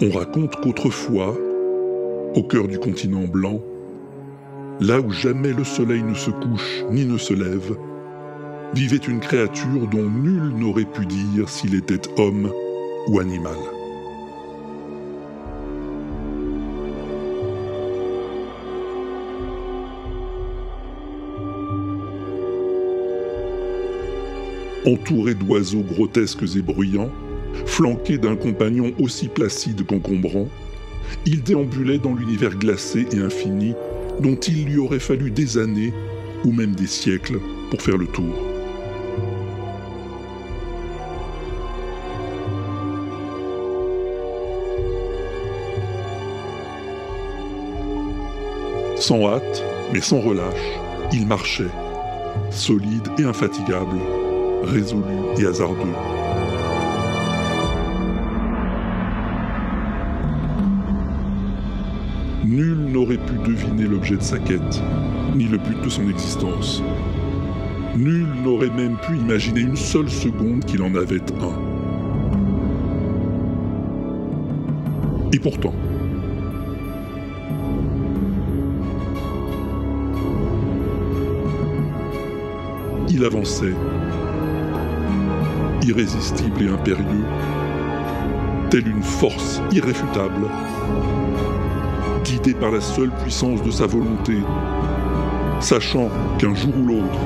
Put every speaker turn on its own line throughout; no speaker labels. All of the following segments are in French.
On raconte qu'autrefois, au cœur du continent blanc, là où jamais le soleil ne se couche ni ne se lève, vivait une créature dont nul n'aurait pu dire s'il était homme ou animal. Entouré d'oiseaux grotesques et bruyants, flanqué d'un compagnon aussi placide qu'encombrant, il déambulait dans l'univers glacé et infini dont il lui aurait fallu des années ou même des siècles pour faire le tour. Sans hâte, mais sans relâche, il marchait, solide et infatigable, résolu et hasardeux. Nul n'aurait pu deviner l'objet de sa quête, ni le but de son existence. Nul n'aurait même pu imaginer une seule seconde qu'il en avait un. Et pourtant, il avançait, irrésistible et impérieux, telle une force irréfutable, guidé par la seule puissance de sa volonté, sachant qu'un jour ou l'autre,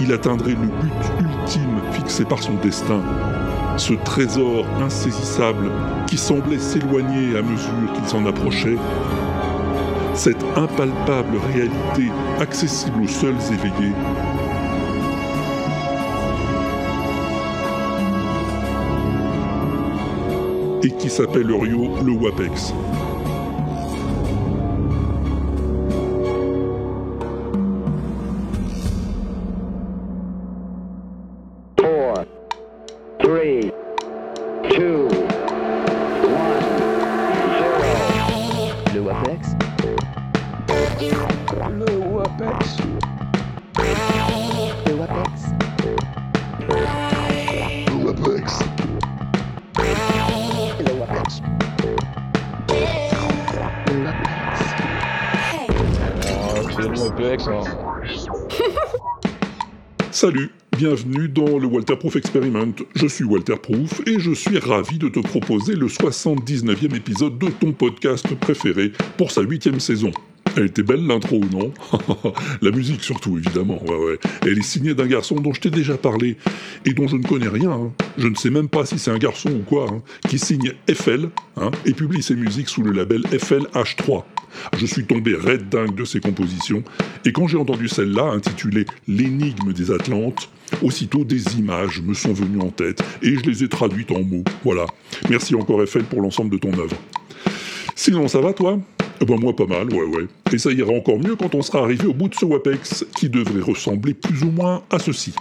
il atteindrait le but ultime fixé par son destin, ce trésor insaisissable qui semblait s'éloigner à mesure qu'il s'en approchait, cette impalpable réalité accessible aux seuls éveillés, et qui s'appelle Rio le WAPEX. Dans le Walter Proof Experiment. Je suis Walter Proof et je suis ravi de te proposer le 79e épisode de ton podcast préféré pour sa huitième saison. Elle était belle l'intro, non? La musique surtout, évidemment. Ouais, ouais. Elle est signée d'un garçon dont je t'ai déjà parlé et dont je ne connais rien. hein. Je ne sais même pas si c'est un garçon ou quoi, hein, qui signe FL hein, et publie ses musiques sous le label FLH3. Je suis tombé raide dingue de ses compositions, et quand j'ai entendu celle-là, intitulée L'énigme des Atlantes, aussitôt des images me sont venues en tête, et je les ai traduites en mots. Voilà. Merci encore FL pour l'ensemble de ton œuvre. Sinon, ça va toi? Eh ben moi pas mal, ouais ouais. Et ça ira encore mieux quand on sera arrivé au bout de ce WAPEX, qui devrait ressembler plus ou moins à ceci.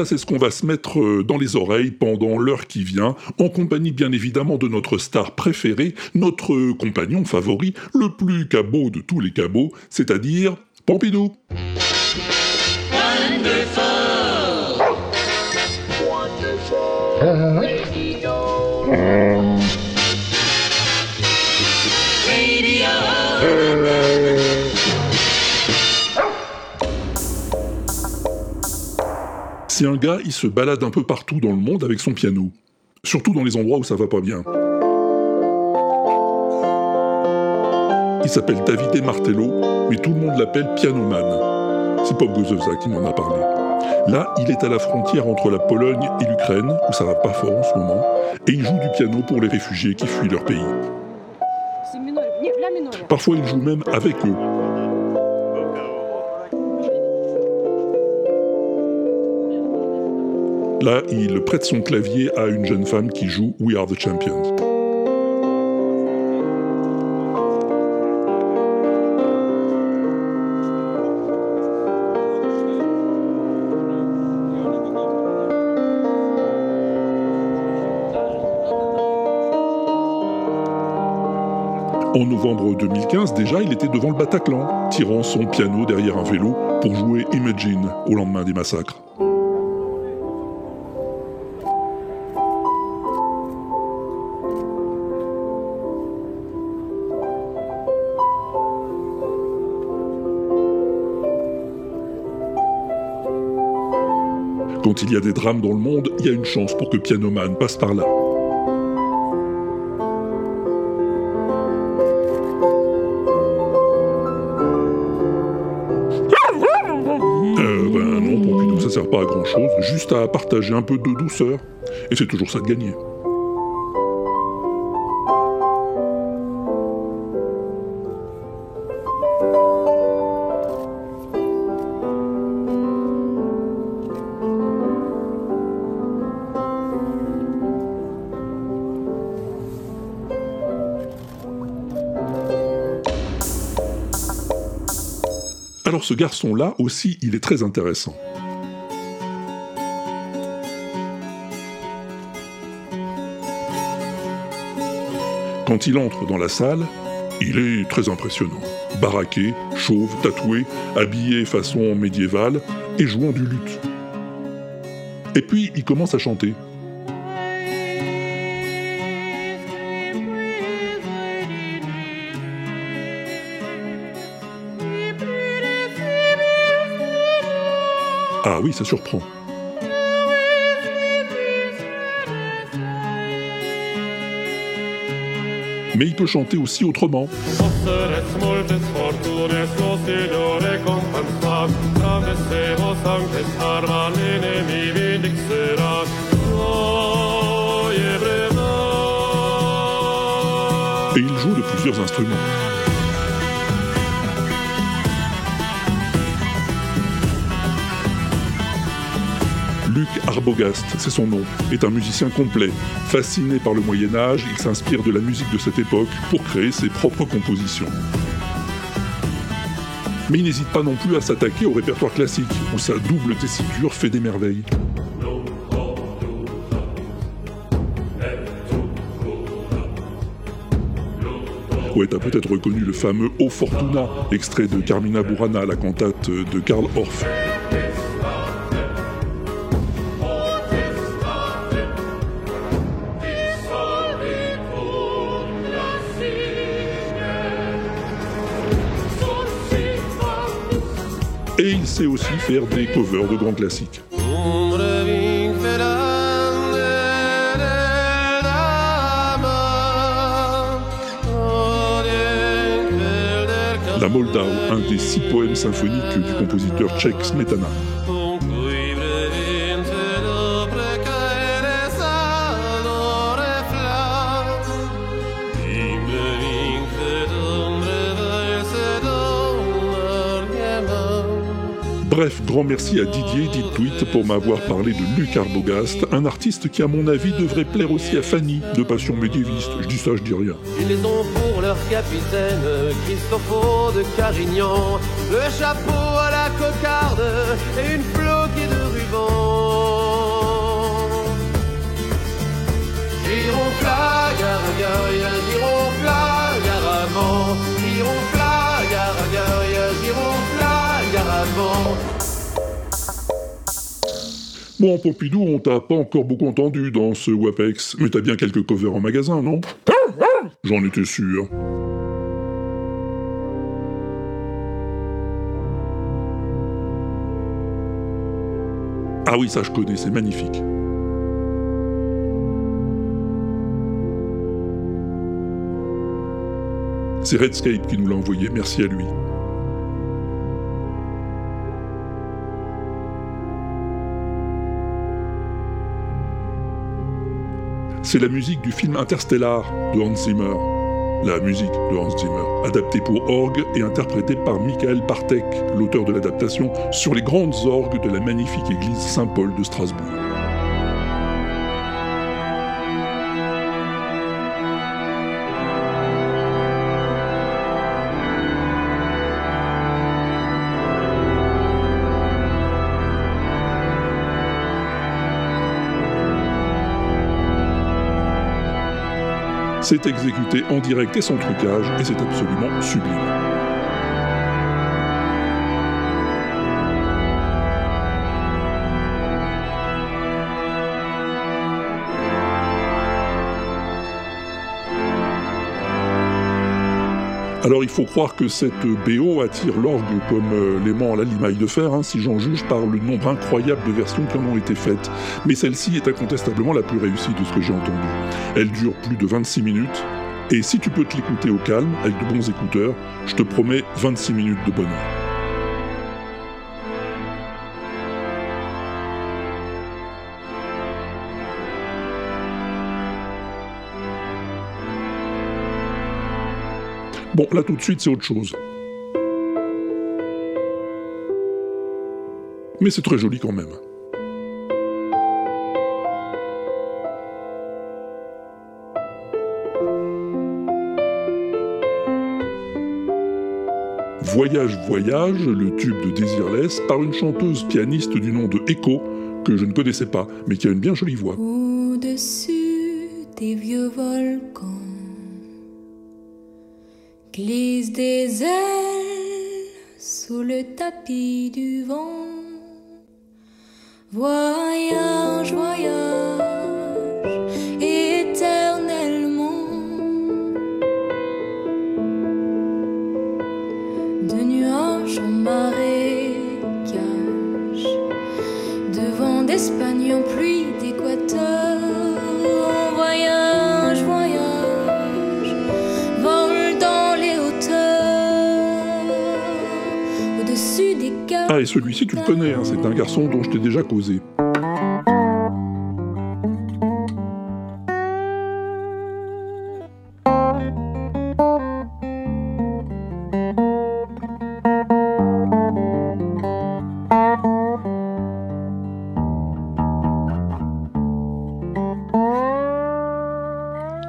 Ça, c'est ce qu'on va se mettre euh, dans les oreilles pendant l'heure qui vient, en compagnie bien évidemment de notre star préférée, notre euh, compagnon favori, le plus cabot de tous les cabots, c'est-à-dire Pompidou. c'est un gars, il se balade un peu partout dans le monde avec son piano. Surtout dans les endroits où ça va pas bien. Il s'appelle Davide Martello, mais tout le monde l'appelle Pianoman. C'est Pop Gozovza qui m'en a parlé. Là, il est à la frontière entre la Pologne et l'Ukraine, où ça va pas fort en ce moment, et il joue du piano pour les réfugiés qui fuient leur pays. Parfois, il joue même avec eux, Là, il prête son clavier à une jeune femme qui joue We Are the Champions. En novembre 2015, déjà, il était devant le Bataclan, tirant son piano derrière un vélo pour jouer Imagine au lendemain des massacres. Quand il y a des drames dans le monde, il y a une chance pour que Pianoman passe par là. Euh, ben non, Pompidou, ça sert pas à grand chose, juste à partager un peu de douceur. Et c'est toujours ça de gagner. Ce garçon-là aussi, il est très intéressant. Quand il entre dans la salle, il est très impressionnant. Baraqué, chauve, tatoué, habillé façon médiévale et jouant du luth. Et puis il commence à chanter. Ah oui, ça surprend. Mais il peut chanter aussi autrement. Et il joue de plusieurs instruments. Arbogast, c'est son nom, est un musicien complet. Fasciné par le Moyen Âge, il s'inspire de la musique de cette époque pour créer ses propres compositions. Mais il n'hésite pas non plus à s'attaquer au répertoire classique, où sa double tessiture fait des merveilles. Ouais, t'as peut-être reconnu le fameux O Fortuna, extrait de Carmina Burana, la cantate de Karl Orff. Sait aussi faire des covers de grands classiques. La Moldau, un des six poèmes symphoniques du compositeur tchèque Smetana. Bref, grand merci à Didier Tweet pour m'avoir parlé de Luc Arbogast, un artiste qui à mon avis devrait plaire aussi à Fanny, de passion médiéviste. Je dis ça, je dis rien.
Ils ont pour leur capitaine Christophe de Carignan, le chapeau à la cocarde et une floquée de ruban. Gironfla, garagaria, gironfla, garamant, gironfla,
Bon, Pompidou, on t'a pas encore beaucoup entendu dans ce WAPEX, mais t'as bien quelques covers en magasin, non? J'en étais sûr. Ah oui, ça je connais, c'est magnifique. C'est Redscape qui nous l'a envoyé, merci à lui. C'est la musique du film Interstellar de Hans Zimmer. La musique de Hans Zimmer, adaptée pour orgue et interprétée par Michael Partek, l'auteur de l'adaptation, sur les grandes orgues de la magnifique église Saint-Paul de Strasbourg. C'est exécuté en direct et sans trucage, et c'est absolument sublime. Alors il faut croire que cette BO attire l'orgue comme euh, l'aimant à la limaille de fer, hein, si j'en juge par le nombre incroyable de versions qui en ont été faites. Mais celle-ci est incontestablement la plus réussie de ce que j'ai entendu. Elle dure plus de 26 minutes, et si tu peux te l'écouter au calme, avec de bons écouteurs, je te promets 26 minutes de bonheur. Bon, là tout de suite, c'est autre chose. Mais c'est très joli quand même. Voyage, voyage, le tube de Désirless, par une chanteuse pianiste du nom de Echo, que je ne connaissais pas, mais qui a une bien jolie voix.
Glissent des ailes sous le tapis du vent. Voyage, voyage, éternellement. De nuages en marécage, de vent d'Espagne en pluie
et celui-ci, tu le connais, hein, c'est un garçon dont je t'ai déjà causé.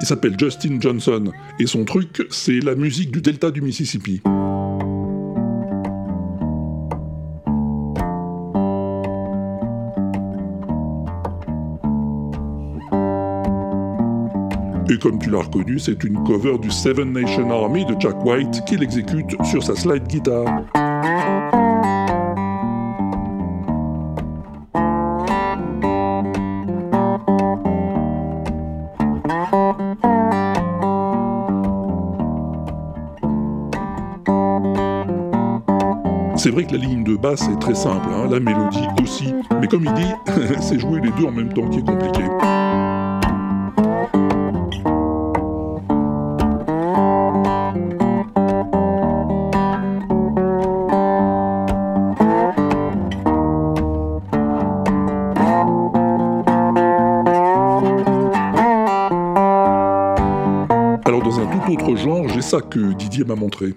Il s'appelle Justin Johnson, et son truc, c'est la musique du delta du Mississippi. Comme tu l'as reconnu, c'est une cover du Seven Nation Army de Jack White qu'il exécute sur sa slide guitare. C'est vrai que la ligne de basse est très simple, hein, la mélodie aussi, mais comme il dit, c'est jouer les deux en même temps qui est compliqué. Ça que Didier m'a montré.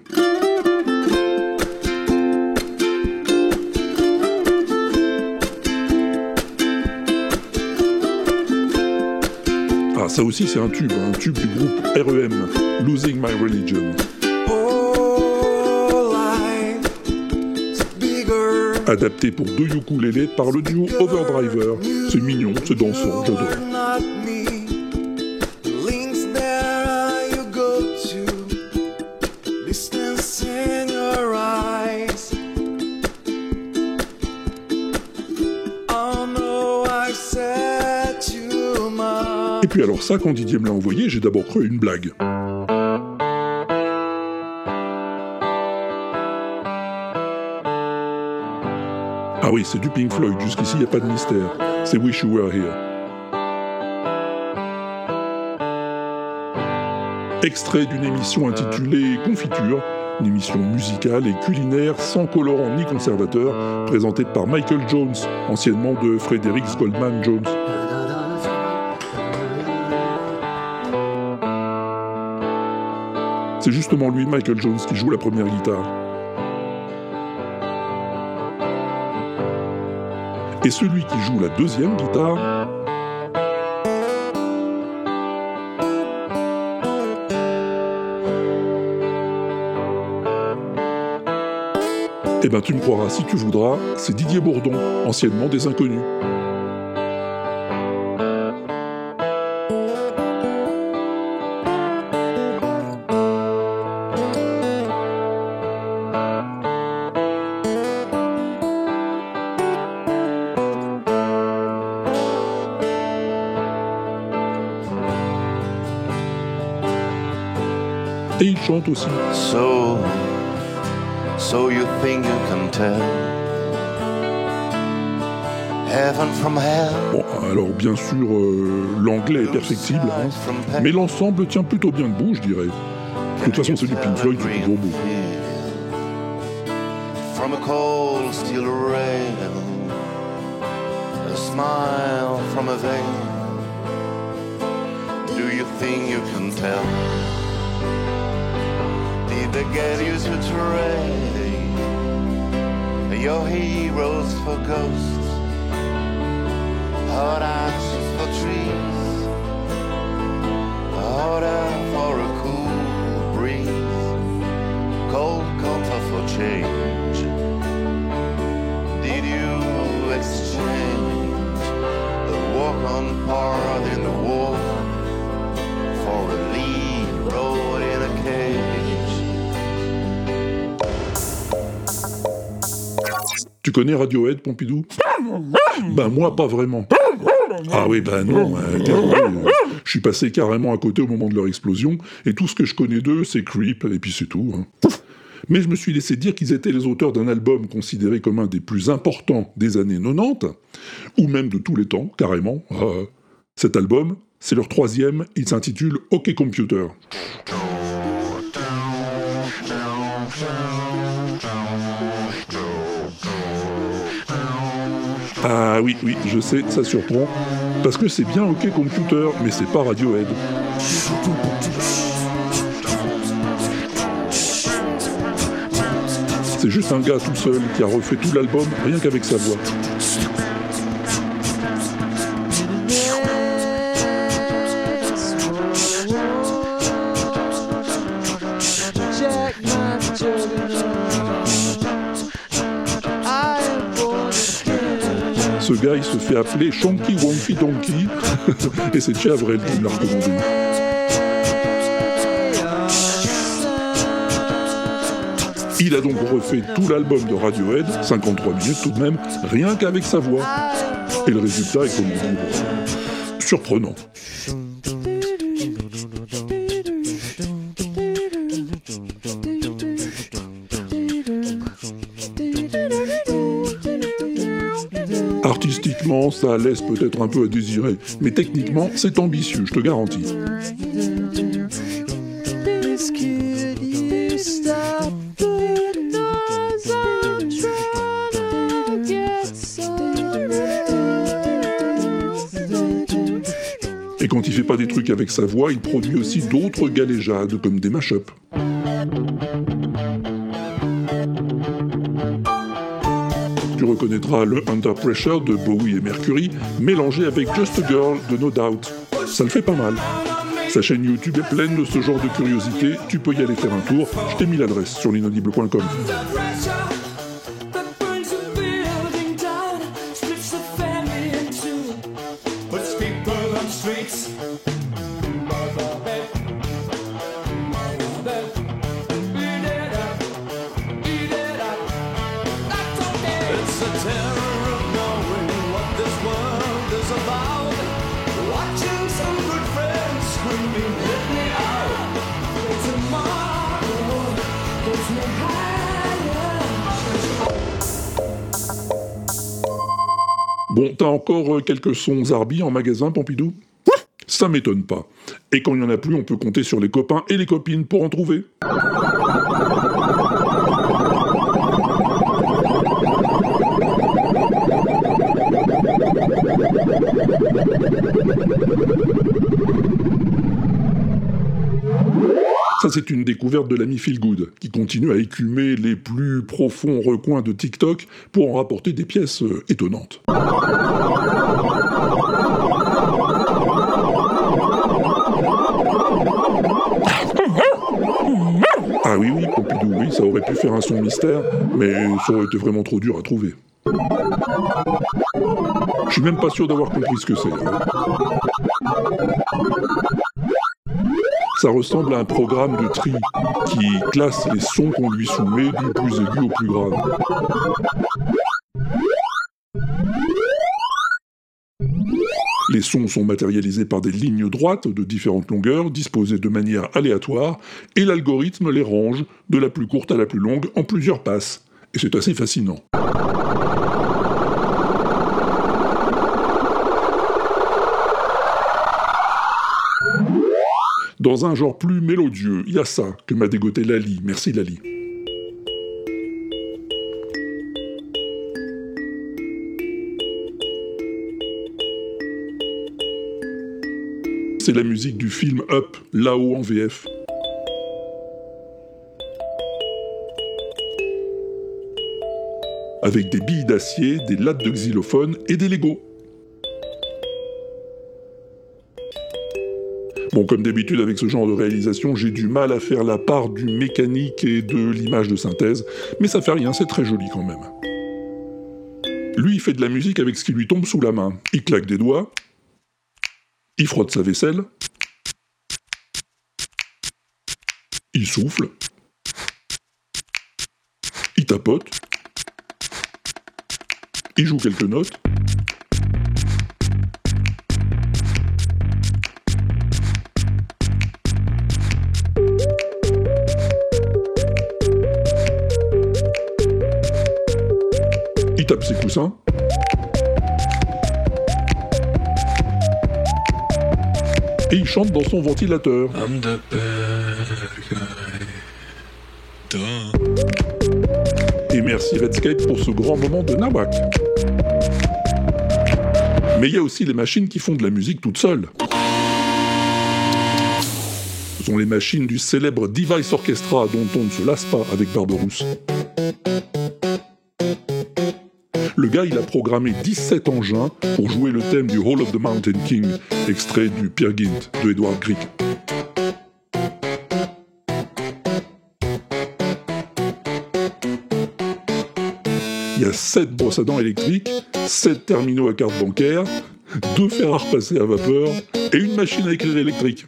Ah, ça aussi c'est un tube, un tube du groupe REM, Losing My Religion. Adapté pour deux ukulélés par le duo Overdriver. C'est mignon, c'est dansant, j'adore. Puis alors ça, quand Didier me l'a envoyé, j'ai d'abord cru une blague. Ah oui, c'est du Pink Floyd, jusqu'ici il n'y a pas de mystère. C'est Wish You Were Here. Extrait d'une émission intitulée Confiture, une émission musicale et culinaire sans colorant ni conservateur, présentée par Michael Jones, anciennement de Frederick Goldman Jones. C'est justement lui, Michael Jones, qui joue la première guitare. Et celui qui joue la deuxième guitare, Eh ben tu me croiras si tu voudras, c'est Didier Bourdon, anciennement des Inconnus. Bien sûr, euh, l'anglais est perfectible, hein, mais l'ensemble tient plutôt bien debout, je dirais. De toute façon, c'est du Pink Floyd, c'est toujours beau.
From a cold steel rail, a smile from a veil. Do you think you can tell? Did they get you to trade? Your heroes for ghosts? Hot ashes
Tu connais Radiohead, Pompidou? Ben moi, pas vraiment. Ah oui, ben non, euh, je suis passé carrément à côté au moment de leur explosion, et tout ce que je connais d'eux, c'est Creep, et puis c'est tout. hein. Mais je me suis laissé dire qu'ils étaient les auteurs d'un album considéré comme un des plus importants des années 90, ou même de tous les temps, carrément. Euh, cet album, c'est leur troisième, il s'intitule OK Computer. Ah oui, oui, je sais, ça surprend. Parce que c'est bien OK Computer, mais c'est pas Radiohead. C'est juste un gars tout seul qui a refait tout l'album rien qu'avec sa voix. Gars, il se fait appeler Chonky Wonky Donkey, et c'est Chiavrel qui me l'a recommandé. Il a donc refait tout l'album de Radiohead, 53 minutes tout de même, rien qu'avec sa voix. Et le résultat est, comment dire, surprenant. Ça laisse peut-être un peu à désirer, mais techniquement, c'est ambitieux, je te garantis. Et quand il fait pas des trucs avec sa voix, il produit aussi d'autres galéjades, comme des mash-ups. Tu reconnaîtras le Under Pressure de Bowie et Mercury, mélangé avec Just a Girl de No Doubt. Ça le fait pas mal. Sa chaîne YouTube est pleine de ce genre de curiosités, tu peux y aller faire un tour, je t'ai mis l'adresse sur l'inaudible.com. euh, quelques sons Zarbi en magasin, Pompidou Ça m'étonne pas. Et quand il n'y en a plus, on peut compter sur les copains et les copines pour en trouver. Ça Ça, c'est une découverte de l'ami Feel Good, qui continue à écumer les plus profonds recoins de TikTok pour en rapporter des pièces euh, étonnantes. Pu faire un son mystère, mais ça aurait été vraiment trop dur à trouver. Je suis même pas sûr d'avoir compris ce que c'est. hein. Ça ressemble à un programme de tri qui classe les sons qu'on lui soumet du plus aigu au plus grave. Les sons sont matérialisés par des lignes droites de différentes longueurs, disposées de manière aléatoire, et l'algorithme les range de la plus courte à la plus longue en plusieurs passes. Et c'est assez fascinant. Dans un genre plus mélodieux, il y a ça que m'a dégoté Lali. Merci Lali. C'est la musique du film Up, là-haut en VF. Avec des billes d'acier, des lattes de xylophone et des Legos. Bon, comme d'habitude avec ce genre de réalisation, j'ai du mal à faire la part du mécanique et de l'image de synthèse, mais ça fait rien, c'est très joli quand même. Lui, il fait de la musique avec ce qui lui tombe sous la main. Il claque des doigts, il frotte sa vaisselle, il souffle, il tapote, il joue quelques notes, il tape ses coussins, et il chante dans son ventilateur.
I'm the bad guy. Duh.
Et merci Redscape pour ce grand moment de Nawak. Mais il y a aussi les machines qui font de la musique toutes seules. Ce sont les machines du célèbre Device Orchestra dont on ne se lasse pas avec Barberousse. Il a programmé 17 engins pour jouer le thème du Hall of the Mountain King, extrait du Peer Gynt de Edward Grieg. Il y a 7 brosses à dents électriques, 7 terminaux à carte bancaire, 2 fers à repasser à vapeur et une machine à écrire électrique.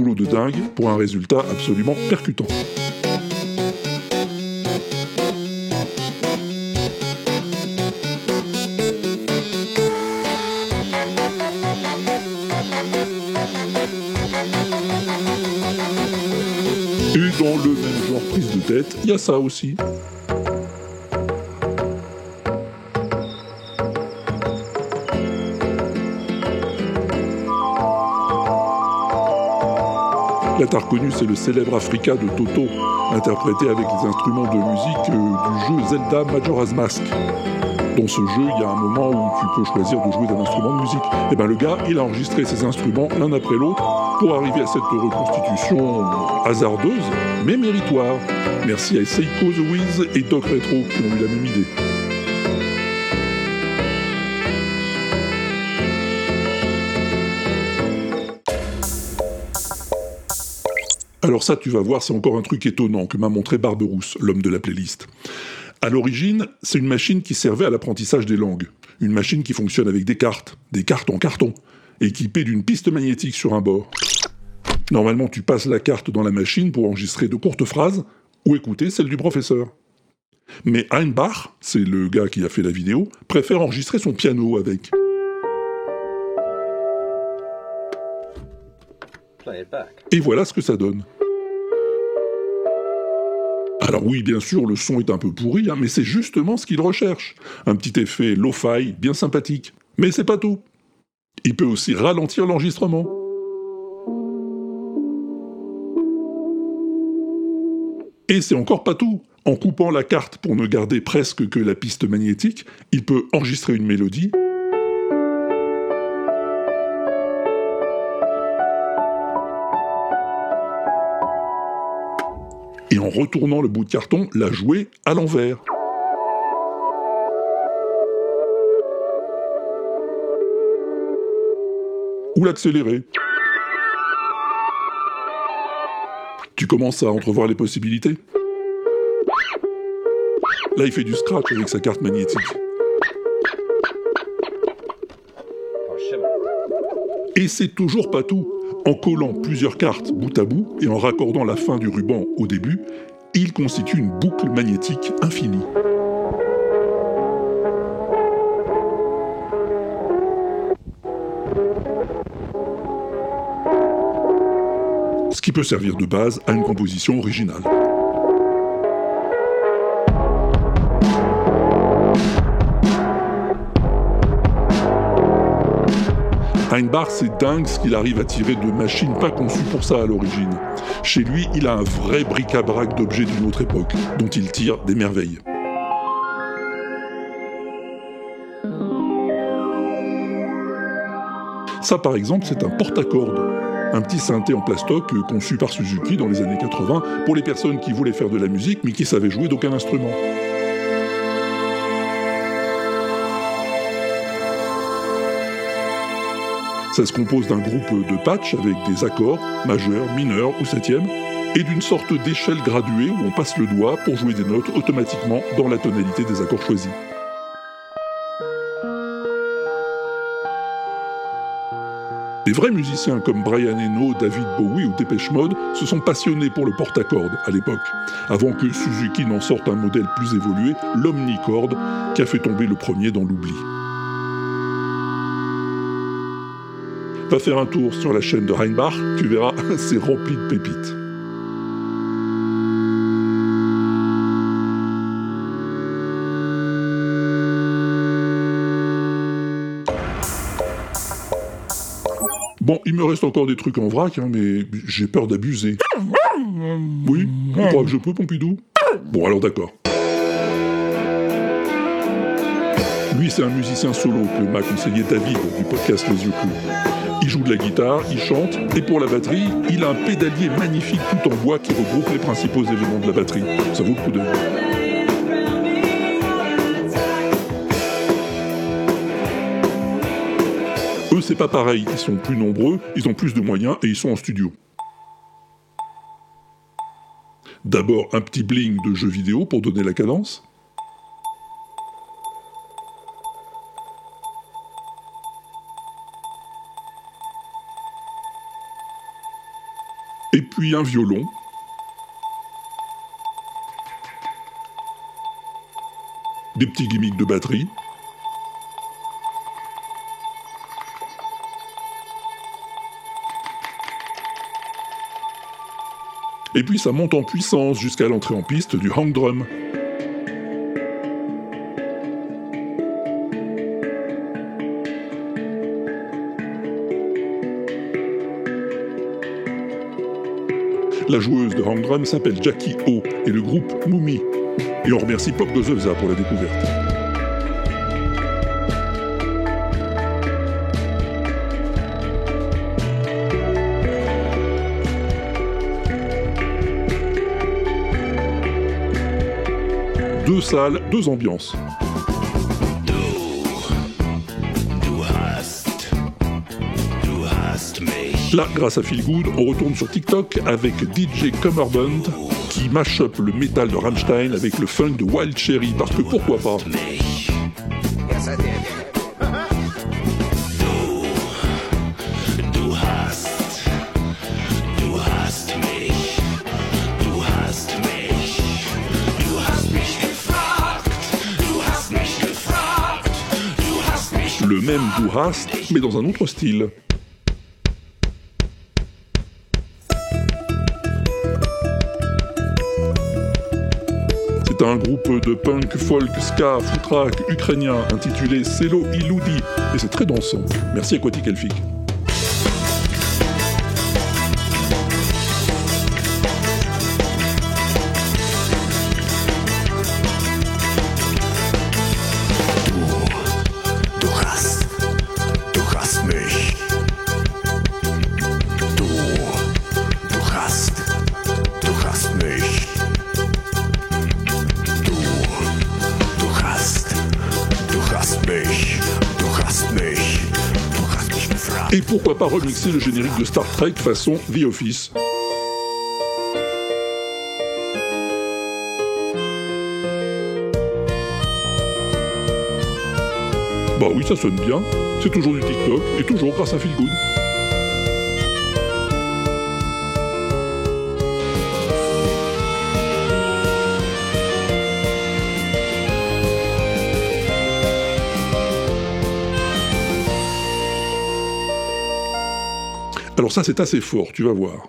Boulot de dingue pour un résultat absolument percutant. Et dans le même genre prise de tête, il y a ça aussi. Reconnu, c'est le célèbre Africa de Toto, interprété avec les instruments de musique euh, du jeu Zelda Majora's Mask. Dans ce jeu, il y a un moment où tu peux choisir de jouer d'un instrument de musique. Et ben le gars, il a enregistré ses instruments l'un après l'autre pour arriver à cette reconstitution hasardeuse, mais méritoire. Merci à Seiko The Wiz et Doc Retro qui ont eu la même idée. Alors ça, tu vas voir, c'est encore un truc étonnant que m'a montré Barberousse, l'homme de la playlist. À l'origine, c'est une machine qui servait à l'apprentissage des langues. Une machine qui fonctionne avec des cartes, des cartes en carton, équipée d'une piste magnétique sur un bord. Normalement, tu passes la carte dans la machine pour enregistrer de courtes phrases ou écouter celle du professeur. Mais Einbach, c'est le gars qui a fait la vidéo, préfère enregistrer son piano avec. Et voilà ce que ça donne. Alors oui, bien sûr, le son est un peu pourri, hein, mais c'est justement ce qu'il recherche. Un petit effet lo-fi bien sympathique. Mais c'est pas tout. Il peut aussi ralentir l'enregistrement. Et c'est encore pas tout. En coupant la carte pour ne garder presque que la piste magnétique, il peut enregistrer une mélodie, en retournant le bout de carton, la jouer à l'envers. Ou l'accélérer. Tu commences à entrevoir les possibilités Là, il fait du scratch avec sa carte magnétique. Et c'est toujours pas tout. En collant plusieurs cartes bout à bout et en raccordant la fin du ruban au début, il constitue une boucle magnétique infinie. Ce qui peut servir de base à une composition originale. C'est dingue ce qu'il arrive à tirer de machines pas conçues pour ça à l'origine. Chez lui, il a un vrai bric-à-brac d'objets d'une autre époque, dont il tire des merveilles. Ça, par exemple, c'est un porte-à-cordes. Un petit synthé en plastoc euh, conçu par Suzuki dans les années 80 pour les personnes qui voulaient faire de la musique mais qui savaient jouer d'aucun instrument. Ça se compose d'un groupe de patchs avec des accords, majeurs, mineurs ou septièmes, et d'une sorte d'échelle graduée où on passe le doigt pour jouer des notes automatiquement dans la tonalité des accords choisis. Des vrais musiciens comme Brian Eno, David Bowie ou Dépêche Mode se sont passionnés pour le porte-à-cordes à l'époque, avant que Suzuki n'en sorte un modèle plus évolué, l'omnicorde, qui a fait tomber le premier dans l'oubli. Va faire un tour sur la chaîne de Reinbach, tu verras, c'est rempli de pépites. Bon, il me reste encore des trucs en vrac, hein, mais j'ai peur d'abuser. Oui Tu crois que je peux, Pompidou? Bon, alors d'accord. Lui, c'est un musicien solo que m'a conseillé David du podcast Les Yeux. Il joue de la guitare, il chante, et pour la batterie, il a un pédalier magnifique tout en bois qui regroupe les principaux éléments de la batterie. Ça vaut le coup d'œil. Eux, c'est pas pareil, ils sont plus nombreux, ils ont plus de moyens et ils sont en studio. D'abord un petit bling de jeu vidéo pour donner la cadence. Puis un violon. Des petits gimmicks de batterie. Et puis ça monte en puissance jusqu'à l'entrée en piste du hang drum. La joueuse de hang drum s'appelle Jackie O et le groupe Mumi. Et on remercie Pop Gozelza pour la découverte. Deux salles, deux ambiances. Là, grâce à Feel Good, on retourne sur TikTok avec DJ Cummerbund qui mash up le métal de Rammstein avec le funk de Wild Cherry, parce que pourquoi pas Le même Du hast, mais dans un autre style. Un groupe de punk, folk, ska, footrack ukrainien intitulé Selo Iludi, et c'est très dansant. Merci Aquatic Elfic. Pas remixer le générique de Star Trek façon The Office Bah oui, ça sonne bien. C'est toujours du TikTok et toujours grâce à Feel Good. Ça, c'est assez fort, tu vas voir.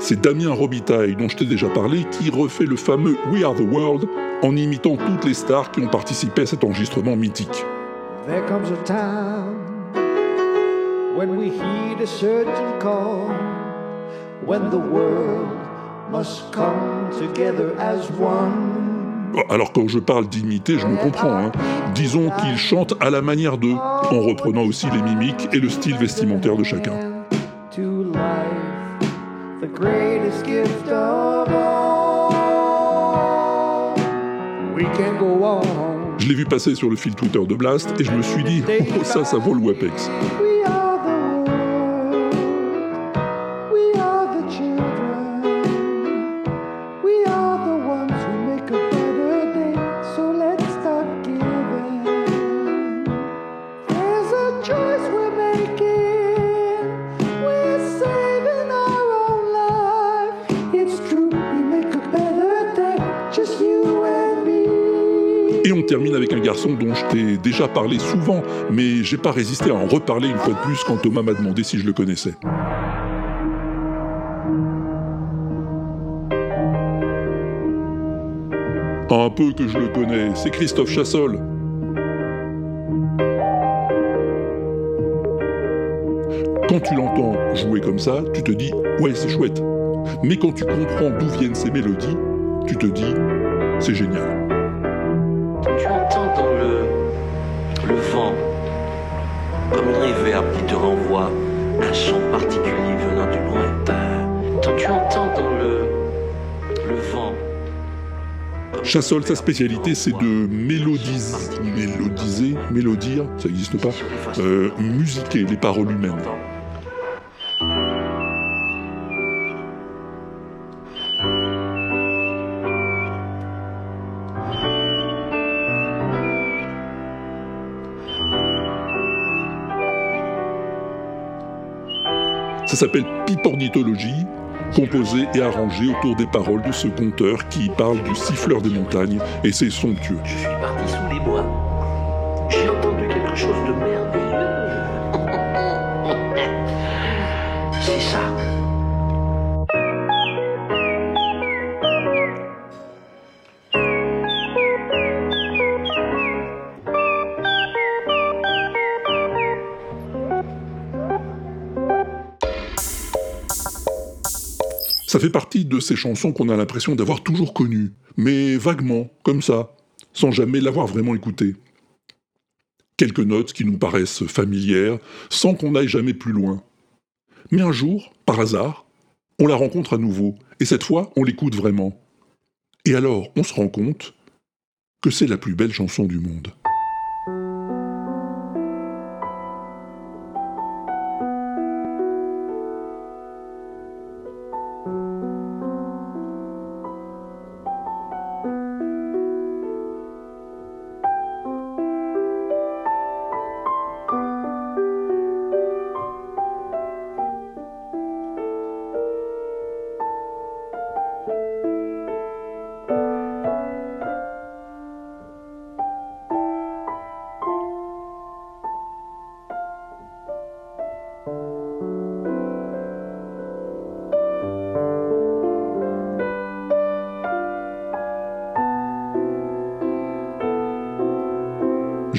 C'est Damien Robitaille, dont je t'ai déjà parlé, qui refait le fameux We Are the World en imitant toutes les stars qui ont participé à cet enregistrement mythique.
There comes a time when we heed a certain call, when the world must come together as one.
Alors quand je parle d'imiter, je me comprends. hein. Disons qu'ils chantent à la manière d'eux, en reprenant aussi les mimiques et le style vestimentaire de chacun. L'ai vu passer sur le fil Twitter de Blast et je me suis dit, oh ça, ça vaut le WAPEX. Dont je t'ai déjà parlé souvent, mais j'ai pas résisté à en reparler une fois de plus quand Thomas m'a demandé si je le connaissais. Un peu que je le connais, c'est Christophe Chassol. Quand tu l'entends jouer comme ça, tu te dis ouais c'est chouette. Mais quand tu comprends d'où viennent ces mélodies, tu te dis c'est génial.
Qui te renvoie un son particulier venant du lointain. Quand tu entends dans le, le vent.
Chassol, sa spécialité, c'est de mélodiser, mélodiser, mélodire, ça n'existe pas, euh, musiquer les paroles humaines. Ça s'appelle Pipornithologie, composé et arrangé autour des paroles de ce conteur qui parle du siffleur des montagnes, et c'est somptueux.
Je suis parti sous les bois. J'ai entendu quelque chose de Ça
fait partie de ces chansons qu'on a l'impression d'avoir toujours connues, mais vaguement, comme ça, sans jamais l'avoir vraiment écoutée. Quelques notes qui nous paraissent familières, sans qu'on aille jamais plus loin. Mais un jour, par hasard, on la rencontre à nouveau, et cette fois, on l'écoute vraiment. Et alors, on se rend compte que c'est la plus belle chanson du monde.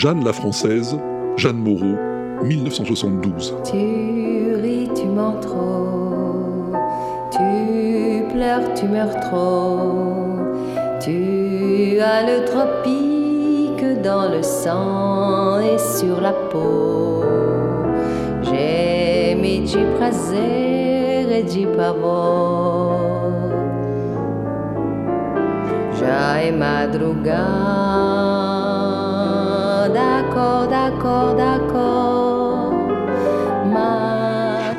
Jeanne la Française, Jeanne Moreau, 1972.
Tu ris, tu mens trop. Tu pleures, tu meurs trop. Tu as le tropique que dans le sang et sur la peau. Geme de prazer e de pavor. Já é madrugada,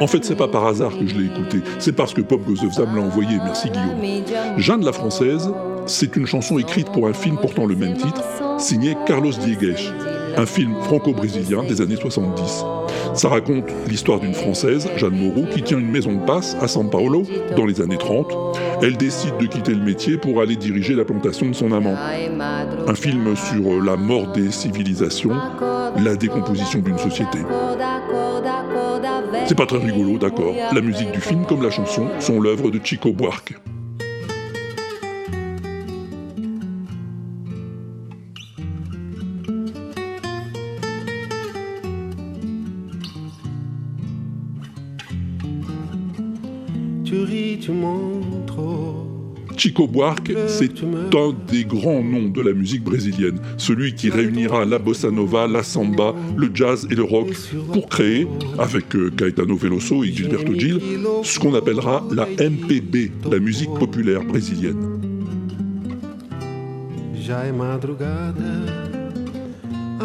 En fait, c'est pas par hasard que je l'ai écouté, c'est parce que Pop Goes of Zam l'a envoyé, merci Guillaume. Jeanne la Française, c'est une chanson écrite pour un film portant le même titre, signé Carlos Diegues, un film franco-brésilien des années 70. Ça raconte l'histoire d'une Française, Jeanne Moreau, qui tient une maison de passe à São Paulo dans les années 30. Elle décide de quitter le métier pour aller diriger la plantation de son amant. Un film sur la mort des civilisations, la décomposition d'une société. C'est pas très rigolo, d'accord. La musique du film, comme la chanson, sont l'œuvre de Chico Buarque. Chico Buarque, c'est un des grands noms de la musique brésilienne, celui qui réunira la bossa nova, la samba, le jazz et le rock pour créer, avec euh, Caetano Veloso et Gilberto Gil, ce qu'on appellera la MPB, la musique populaire brésilienne.
Já é madrugada.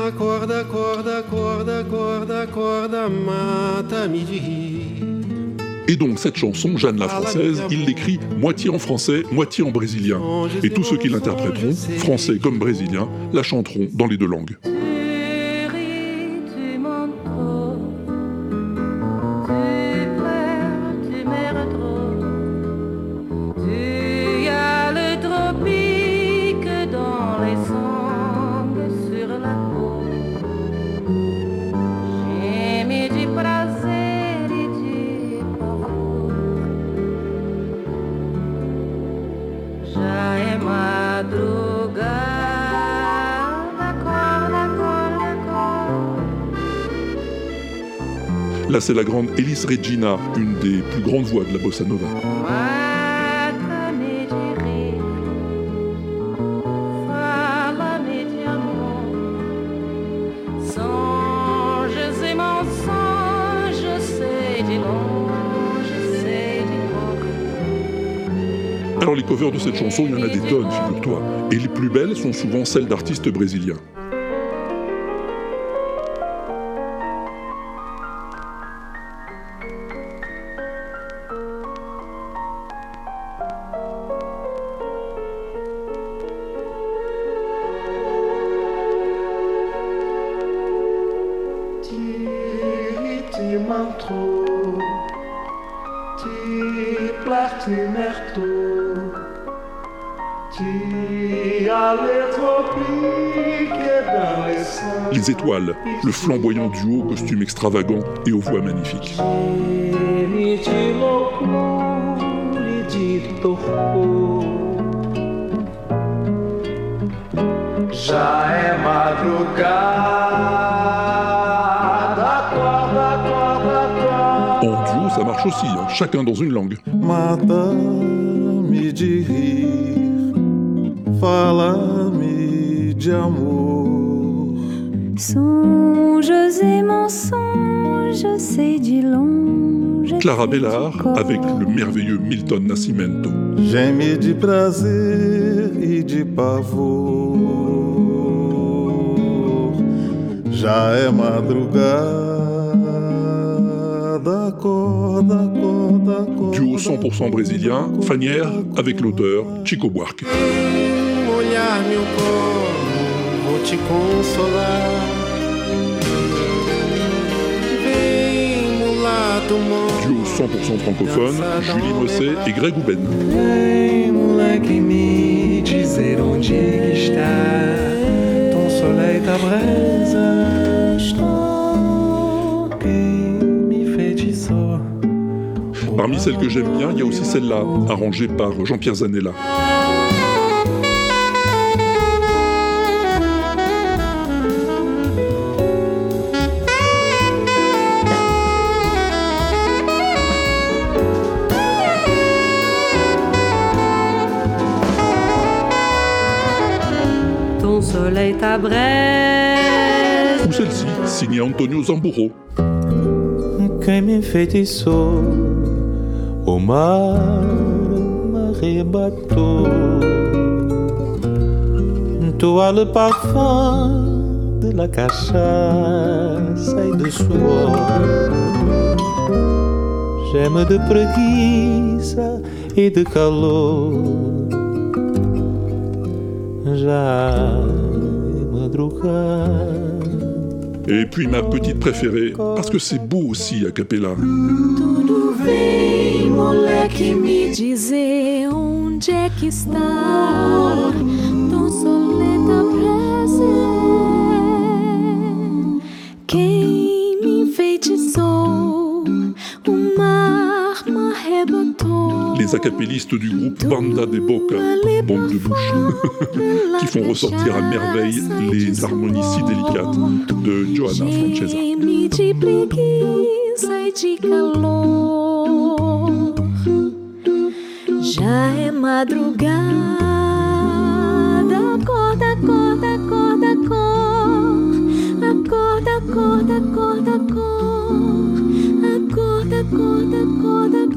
Acorda, acorda, acorda, acorda, acorda, mata-me de rir.
Et donc cette chanson, Jeanne la Française, il l'écrit moitié en français, moitié en brésilien. Et tous ceux qui l'interpréteront, français comme brésiliens, la chanteront dans les deux langues. Là, c'est la grande Elis Regina, une des plus grandes voix de la bossa nova. Covers de cette chanson, il y en a des tonnes, figure-toi. Et les plus belles sont souvent celles d'artistes brésiliens. Le flamboyant duo, costume extravagant et aux voix magnifiques. En duo, ça marche aussi, hein, chacun dans une langue.
Mata-me.
Et mensonges, c'est longe.
Clara Bellar avec le merveilleux Milton Nascimento.
Geme de prazer e de pavor. Já é madrugada, acorda, acorda, acorda.
Duo 100% brésilien, Fanière avec l'auteur Chico Buarque.
Vem molhar meu colo, vou te consolar.
Duo 100% francophone, Julie Mosset et Greg Houben. Parmi celles que j'aime bien, il y a aussi celle-là, arrangée par Jean-Pierre Zanella.
Soleil,
à Brest.
Ou celle-ci, signée Antonio Zamburro.
Quem me enfeitiçou, o mar arrebatou. As le parfum de la cachaça e do suor. J'aime de preguiça e de calor. Já.
Et puis ma petite préférée, parce que c'est beau aussi a cappella.
Tudo
Les acapellistes du groupe Banda de Boca, bombe de bouche, qui font ressortir à merveille les harmonies si délicates de Johanna Francesa.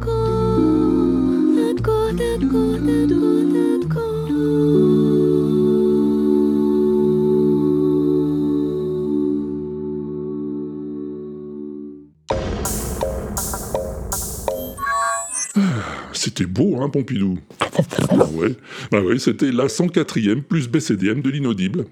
E.
C'était beau, hein, Pompidou Ah ouais, bah ouais, c'était la 104e plus BCDM de l'inaudible.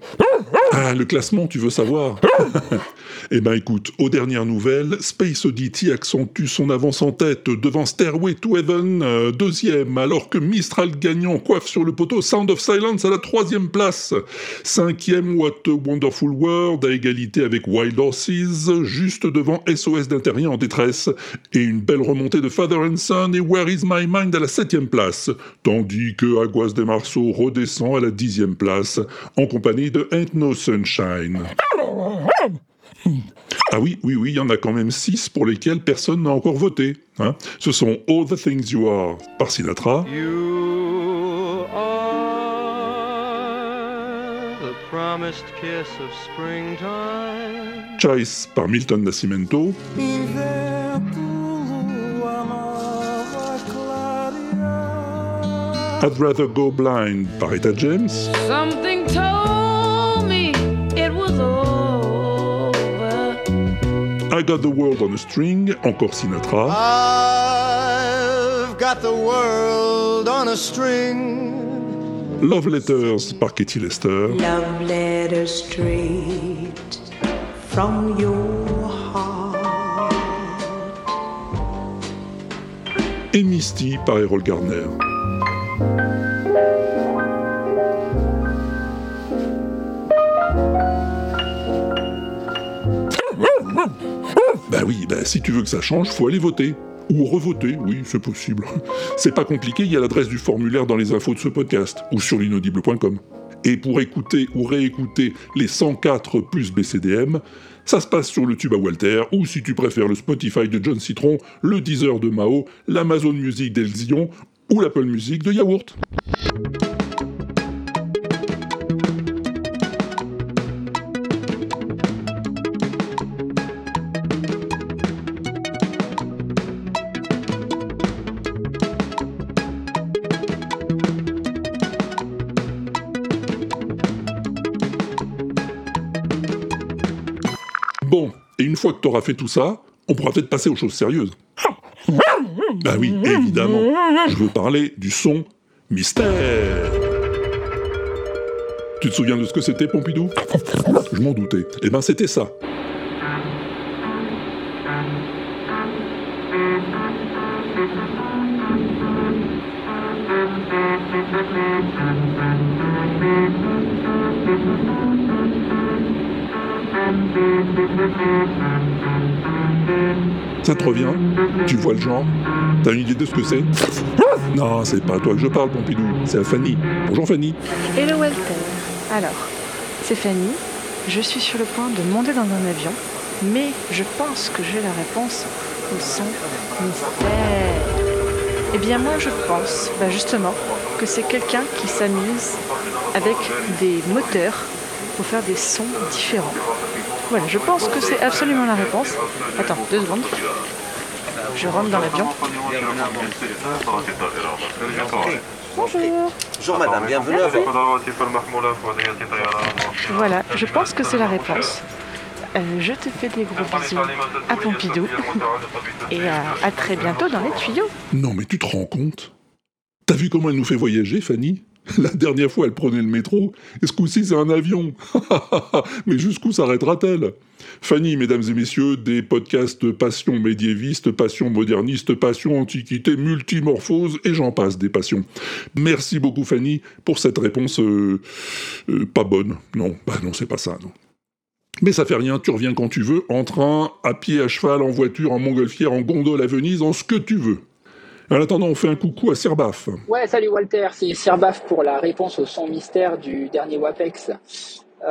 Ah, le classement, tu veux savoir Eh ben écoute, aux dernières nouvelles, Space Oddity accentue son avance en tête devant Stairway to Heaven, euh, deuxième, alors que Mistral gagnant coiffe sur le poteau Sound of Silence à la troisième place. Cinquième, What a Wonderful World, à égalité avec Wild Horses, juste devant SOS d'Intérieur en détresse, et une belle remontée de Father and Son et Where is My Mind à la septième place, tandis que Aguas de Marceau redescend à la dixième place, en compagnie de Ain't No Sunshine. Ah oui, oui, oui, il y en a quand même six pour lesquels personne n'a encore voté. hein. Ce sont All the Things You Are par Sinatra,
You are the promised kiss of springtime.
Choice par Milton Nascimento, I'd Rather Go Blind par Etta James,
Something told
I Got the World on a String, encore Sinatra,
I've got the world on a string.
Love Letters par Katie Lester,
Love letter straight from your heart.
et Misty par Errol Garner. Bah oui, bah si tu veux que ça change, faut aller voter. Ou revoter, oui, c'est possible. C'est pas compliqué, il y a l'adresse du formulaire dans les infos de ce podcast, ou sur l'inaudible.com. Et pour écouter ou réécouter les 104 plus BCDM, ça se passe sur le tube à Walter, ou si tu préfères le Spotify de John Citron, le Deezer de Mao, l'Amazon Music d'Elzion, ou l'Apple Music de Yaourt. Que t'auras fait tout ça, on pourra peut-être passer aux choses sérieuses. Bah oui, évidemment. Je veux parler du son mystère. Tu te souviens de ce que c'était, Pompidou? Je m'en doutais. Eh ben, c'était ça. Ça te revient Tu vois le genre T'as une idée de ce que c'est Non, c'est pas à toi que je parle, Pompidou. C'est à Fanny. Bonjour, Fanny.
Hello Walter. Alors, c'est Fanny. Je suis sur le point de monter dans un avion, mais je pense que j'ai la réponse au son mystère. Eh bien moi je pense, bah justement, que c'est quelqu'un qui s'amuse avec des moteurs pour faire des sons différents. Voilà, je pense que c'est absolument la réponse. Attends, deux secondes. Je rentre dans l'avion. Bonjour.
Bonjour madame, bienvenue à
Merci.
vous.
Voilà, je pense que c'est la réponse. Euh, je te fais des gros bisous à Pompidou et à, à très bientôt dans les tuyaux.
Non, mais tu te rends compte? T'as vu comment elle nous fait voyager, Fanny? La dernière fois, elle prenait le métro, et ce coup-ci, c'est un avion. mais jusqu'où s'arrêtera-t-elle? Fanny, mesdames et messieurs, des podcasts passion médiéviste, passion moderniste, passion antiquité, multimorphose, et j'en passe des passions. Merci beaucoup, Fanny, pour cette réponse euh, euh, pas bonne. Non, bah non, c'est pas ça, non. Mais ça fait rien, tu reviens quand tu veux, en train, à pied, à cheval, en voiture, en montgolfière, en gondole à Venise, en ce que tu veux. En attendant, on fait un coucou à Serbaf.
Ouais, salut Walter, c'est Sirbaf pour la réponse au son mystère du dernier WAPEX. Euh,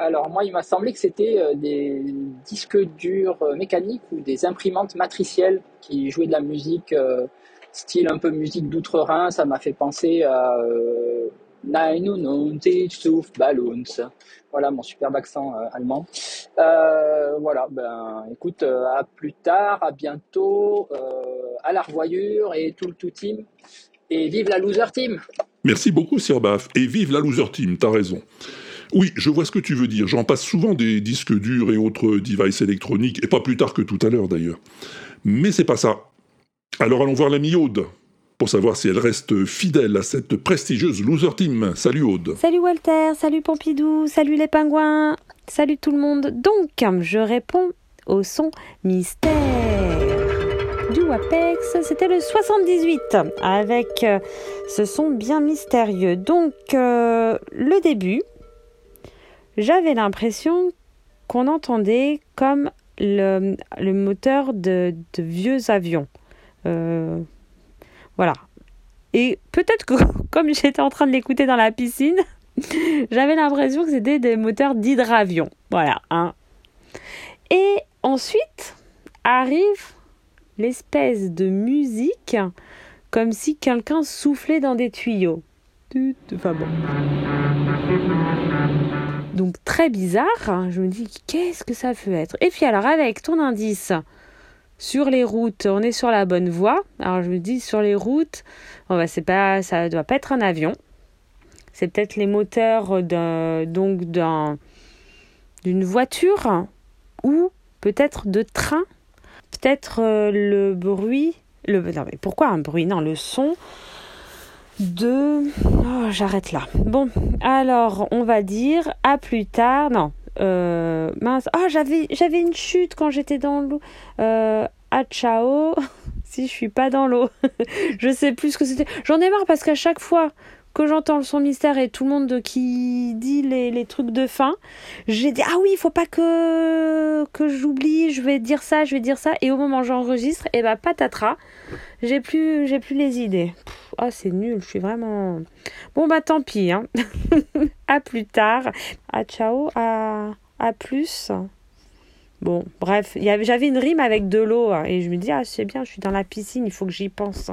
alors moi, il m'a semblé que c'était euh, des disques durs euh, mécaniques ou des imprimantes matricielles qui jouaient de la musique, style un peu musique d'outre-Rhin. Ça m'a fait penser à 99 Balloons. Voilà mon superbe accent euh, allemand. Euh, voilà, ben écoute, euh, à plus tard, à bientôt, à la revoyure et tout le tout team. Et vive la loser team!
Merci beaucoup, Sirbaf. Et vive la loser team, t'as raison. Oui, je vois ce que tu veux dire. J'en passe souvent des disques durs et autres devices électroniques, et pas plus tard que tout à l'heure d'ailleurs. Mais c'est pas ça. Alors allons voir l'amie Aude, pour savoir si elle reste fidèle à cette prestigieuse loser team. Salut Aude.
Salut Walter, salut Pompidou, salut les pingouins, salut tout le monde. Donc, je réponds au son mystère du WAPEX. C'était le 78 avec euh, ce son bien mystérieux. Donc, euh, le début, j'avais l'impression qu'on entendait comme le, moteur de, de vieux avions. Euh, voilà. Et peut-être que comme j'étais en train de l'écouter dans la piscine, j'avais l'impression que c'était des moteurs d'hydravion. Voilà. Hein. Et ensuite arrive l'espèce de musique comme si quelqu'un soufflait dans des tuyaux. Enfin bon. Donc très bizarre. hein. Je me dis qu'est-ce que ça peut être? Et puis alors avec ton indice sur les routes, on est sur la bonne voie. Alors je me dis sur les routes, bon bah c'est pas, ça doit pas être un avion. C'est peut-être les moteurs d'un, donc d'un, d'une voiture ou peut-être de train. Peut-être euh, le bruit, le, non mais pourquoi un bruit? Non, le son de. Oh, j'arrête là. Bon, alors on va dire à plus tard. Non, euh, mince. Ah, j'avais, j'avais une chute quand j'étais dans l'eau. Euh, à ciao. si je suis pas dans l'eau. je sais plus ce que c'était. J'en ai marre parce qu'à chaque fois que j'entends le son mystère et tout le monde qui dit les, trucs de fin, j'ai dit ah oui, il faut pas que que j'oublie, je vais dire ça, je vais dire ça et au moment où j'enregistre, et bah patatras, j'ai plus j'ai plus les idées. Ah c'est nul, je suis vraiment Bon bah tant pis hein. à plus tard. À ciao, à à plus. Bon, bref, j'avais une rime avec de l'eau hein, et je me dis ah c'est bien, je suis dans la piscine, il faut que j'y pense.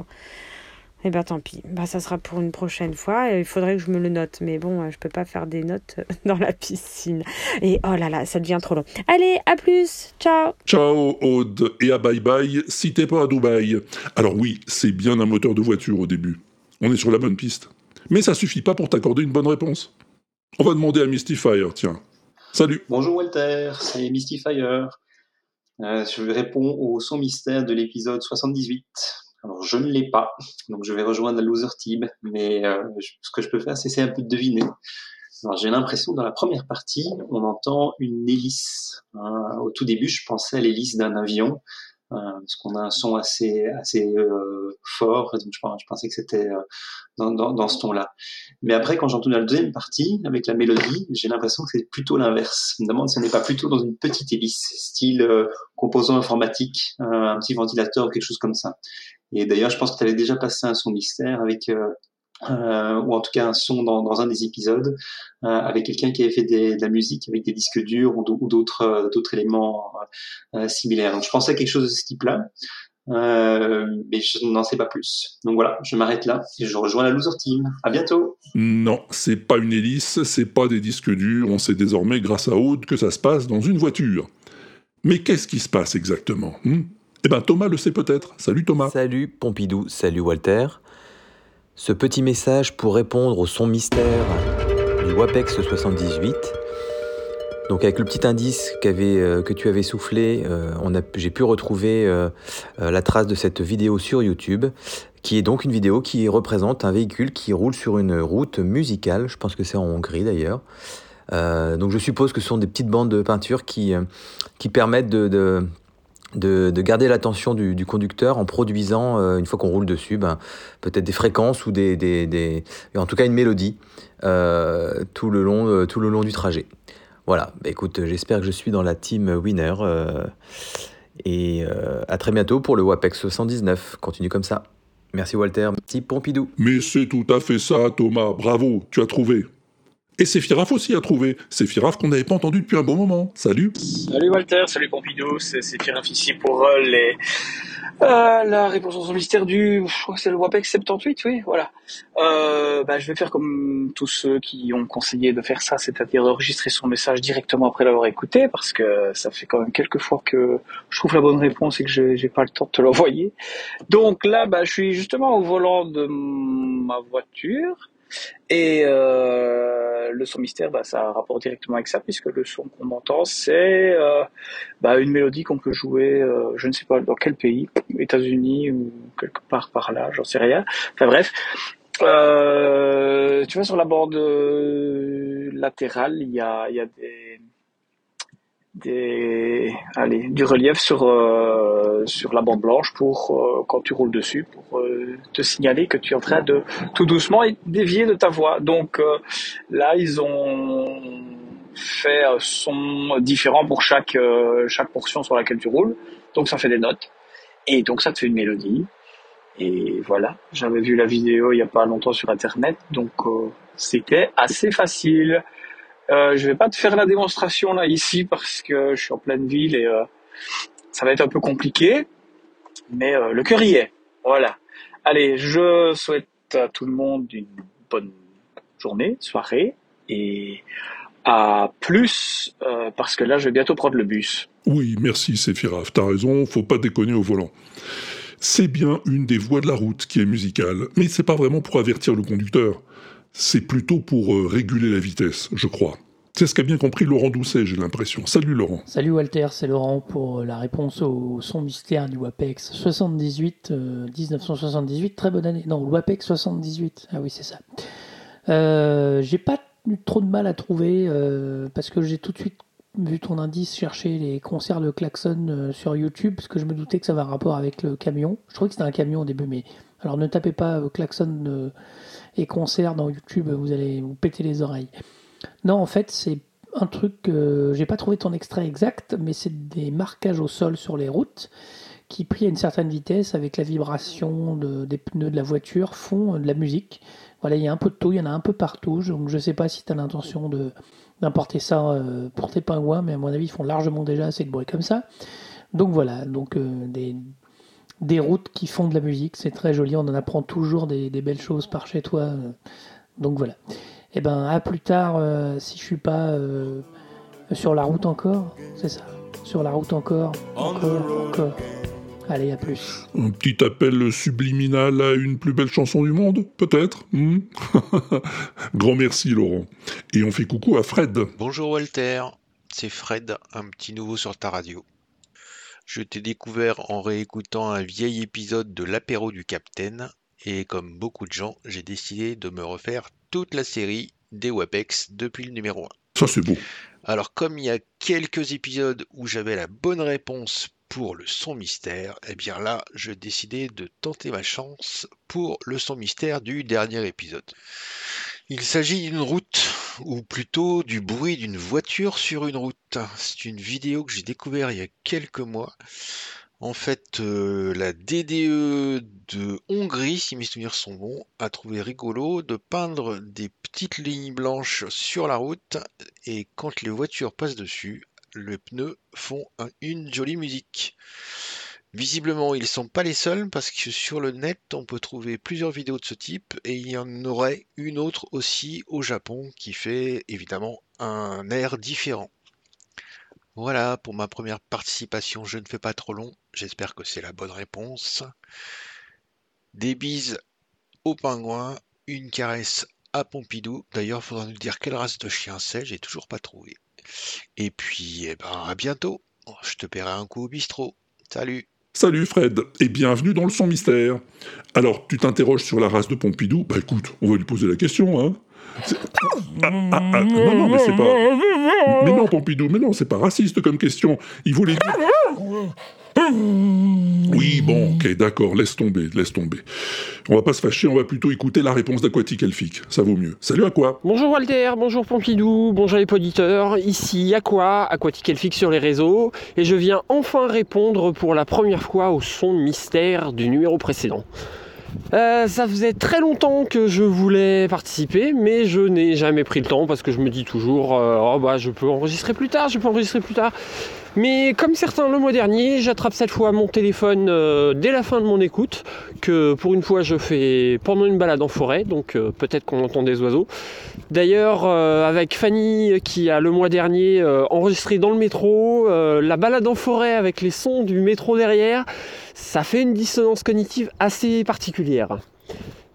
Eh ben tant pis, bah, ça sera pour une prochaine fois. Il faudrait que je me le note, mais bon, euh, je peux pas faire des notes euh, dans la piscine. Et oh là là, ça devient trop long. Allez, à plus, ciao.
Ciao Aude, et à bye bye si t'es pas à Dubaï. Alors oui, c'est bien un moteur de voiture au début. On est sur la bonne piste. Mais ça suffit pas pour t'accorder une bonne réponse. On va demander à Mystifier, tiens. Salut.
Bonjour Walter, c'est Mystifier. Euh, je réponds au son mystère de l'épisode 78. Alors je ne l'ai pas, donc je vais rejoindre la loser team, mais euh, ce que je peux faire, c'est essayer un peu de deviner. Alors j'ai l'impression dans la première partie, on entend une hélice. hein. au tout début, je pensais à l'hélice d'un avion, parce qu'on a un son assez assez euh, fort, je, pensais que c'était euh, dans, dans, dans ce ton-là. Mais après, quand j'entends la deuxième partie avec la mélodie, j'ai l'impression que c'est plutôt l'inverse. Je me demande si on n'est pas plutôt dans une petite hélice, style euh, composant informatique, euh, un petit ventilateur ou quelque chose comme ça. Et d'ailleurs, je pense que tu avais déjà passé un son mystère avec, euh, ou en tout cas un son dans, dans un des épisodes, euh, avec quelqu'un qui avait fait des- de la musique avec des disques durs ou d'autres euh, d'autres éléments euh, similaires. Donc je pensais à quelque chose de ce type-là. Euh, mais je n'en sais pas plus. Donc voilà, je m'arrête là et je rejoins la loser team. À bientôt.
Non, c'est pas une hélice, c'est pas des disques durs, on sait désormais grâce à Aude que ça se passe dans une voiture. Mais qu'est-ce qui se passe exactement hmm? Eh ben Thomas le sait peut-être. Salut Thomas.
Salut Pompidou, salut Walter. Ce petit message pour répondre au son mystère du WAPEX 78. Donc avec le petit indice qu'avait, euh, que tu avais soufflé, euh, j'ai pu retrouver euh, la trace de cette vidéo sur YouTube, qui est donc une vidéo qui représente un véhicule qui roule sur une route musicale, je pense que c'est en Hongrie d'ailleurs. Donc je suppose que ce sont des petites bandes de peinture qui, qui permettent de, de, de garder l'attention du, du conducteur en produisant, euh, une fois qu'on roule dessus, ben, peut-être des fréquences ou des, des, des- en tout cas une mélodie euh, tout, le long, euh, tout le long du trajet. Voilà, écoute, j'espère que je suis dans la team winner. et à très bientôt pour le WAPEX 119. Continue comme ça. Merci Walter, merci Pompidou.
Mais c'est tout à fait ça Thomas, bravo, tu as trouvé. Et Firaf aussi a trouvé. C'est Firaf qu'on n'avait pas entendu depuis un bon moment. Salut.
Salut Walter, salut Pompidou, c'est Pierre ici pour euh, les euh, la réponse au mystère du je crois que c'est le WAPEX 78, oui, voilà. Euh, bah, je vais faire comme tous ceux qui ont conseillé de faire ça, c'est-à-dire enregistrer son message directement après l'avoir écouté, parce que ça fait quand même quelques fois que je trouve la bonne réponse et que j'ai j'ai pas le temps de te l'envoyer. Donc là, bah, je suis justement au volant de ma voiture. Et euh, le son mystère, bah, ça a un rapport directement avec ça, puisque le son qu'on entend, c'est euh, bah, une mélodie qu'on peut jouer, euh, je ne sais pas dans quel pays, États-Unis ou quelque part par là, j'en sais rien. Enfin bref, euh, tu vois sur la bande euh, latérale, il y a, y a des des allez du relief sur euh, sur la bande blanche pour euh, quand tu roules dessus pour euh, te signaler que tu es en train de tout doucement dévier de ta voie donc euh, là ils ont fait un son différent pour chaque euh, chaque portion sur laquelle tu roules. Donc ça fait des notes. Et donc ça te fait une mélodie. Et voilà. J'avais vu la vidéo il y a pas longtemps sur internet. Donc euh, c'était assez facile euh, je vais pas te faire la démonstration là ici parce que je suis en pleine ville et euh, ça va être un peu compliqué, mais euh, le cœur y est. Voilà. Allez, je souhaite à tout le monde une bonne journée, soirée et à plus parce que là je vais bientôt prendre le bus.
Oui, merci Séphiraf, t'as raison, faut pas déconner au volant. C'est bien une des voies de la route qui est musicale, mais c'est pas vraiment pour avertir le conducteur. C'est plutôt pour euh, réguler la vitesse, je crois. C'est ce qu'a bien compris Laurent Doucet, j'ai l'impression. Salut Laurent.
Salut Walter, c'est Laurent pour la réponse au son mystère du WAPEX 78, euh, 1978, très bonne année. Non, WAPEX 78, ah oui c'est ça. Euh, j'ai pas eu trop de mal à trouver euh, parce que j'ai tout de suite vu ton indice chercher les concerts de klaxon euh, sur YouTube parce que je me doutais que ça avait un rapport avec le camion. Je trouvais que c'était un camion au début, mais alors ne tapez pas euh, klaxon euh, et concert dans YouTube, vous allez vous péter les oreilles. Non, en fait, c'est un truc que j'ai pas trouvé ton extrait exact, mais c'est des marquages au sol sur les routes qui, pris à une certaine vitesse, avec la vibration de- des pneus de la voiture, font euh, de la musique. Voilà, il y a un peu de tout, il y en a un peu partout. Donc je sais pas si tu as l'intention de d'importer ça euh, pour tes pingouins, mais à mon avis, ils font largement déjà assez de bruit comme ça. Donc voilà, donc euh, des, des routes qui font de la musique, c'est très joli, on en apprend toujours des, des belles choses par chez toi. donc voilà. Et ben à plus tard, euh, si je suis pas euh, sur la route encore, c'est ça, sur la route encore, encore, encore. Allez, à plus.
Un petit appel subliminal à une plus belle chanson du monde, peut-être hmm? Grand merci Laurent. Et on fait coucou à Fred.
Bonjour Walter, c'est Fred, un petit nouveau sur ta radio. Je t'ai découvert en réécoutant un vieil épisode de l'apéro du Capitaine, et comme beaucoup de gens, j'ai décidé de me refaire toute la série des WAPEX depuis le numéro 1.
Ça c'est beau.
Alors comme il y a quelques épisodes où j'avais la bonne réponse pour le son mystère, eh bien là, je décidais de tenter ma chance pour le son mystère du dernier épisode. Il s'agit d'une route, ou plutôt du bruit d'une voiture sur une route. C'est une vidéo que j'ai découvert il y a quelques mois. En fait, euh, la DDE de Hongrie, si mes souvenirs sont bons, a trouvé rigolo de peindre des petites lignes blanches sur la route et quand les voitures passent dessus, les pneus font un- une jolie musique. Visiblement, ils sont pas les seuls parce que sur le net, on peut trouver plusieurs vidéos de ce type et il y en aurait une autre aussi au Japon qui fait évidemment un air différent. Voilà pour ma première participation, je ne fais pas trop long, j'espère que c'est la bonne réponse. Des bises au pingouin, une caresse à Pompidou. D'ailleurs, faudra nous dire quelle race de chien c'est, j'ai toujours pas trouvé. Et puis, eh ben, à bientôt. Je te paierai un coup au bistrot. Salut.
Salut Fred, et bienvenue dans le son mystère. Alors, tu t'interroges sur la race de Pompidou? Bah écoute, on va lui poser la question, hein. Ah, ah, ah, non, non, mais c'est pas... Mais non, Pompidou, mais non, c'est pas raciste comme question. Il voulait dire... Oui, bon, ok, d'accord, laisse tomber, laisse tomber. On va pas se fâcher, on va plutôt écouter la réponse d'Aquatique Elfique. Ça vaut mieux. Salut à quoi
Bonjour Walter, bonjour Pompidou, bonjour les auditeurs, ici Aqua, Aquatique Elfique sur les réseaux, et je viens enfin répondre pour la première fois au son mystère du numéro précédent. Euh, ça faisait très longtemps que je voulais participer, mais je n'ai jamais pris le temps parce que je me dis toujours, euh, oh bah je peux enregistrer plus tard, je peux enregistrer plus tard. Mais comme certains le mois dernier, j'attrape cette fois mon téléphone euh, dès la fin de mon écoute, que pour une fois je fais pendant une balade en forêt, donc euh, peut-être qu'on entend des oiseaux. D'ailleurs, euh, avec Fanny qui a le mois dernier enregistré dans le métro, la balade en forêt avec les sons du métro derrière, ça fait une dissonance cognitive assez particulière.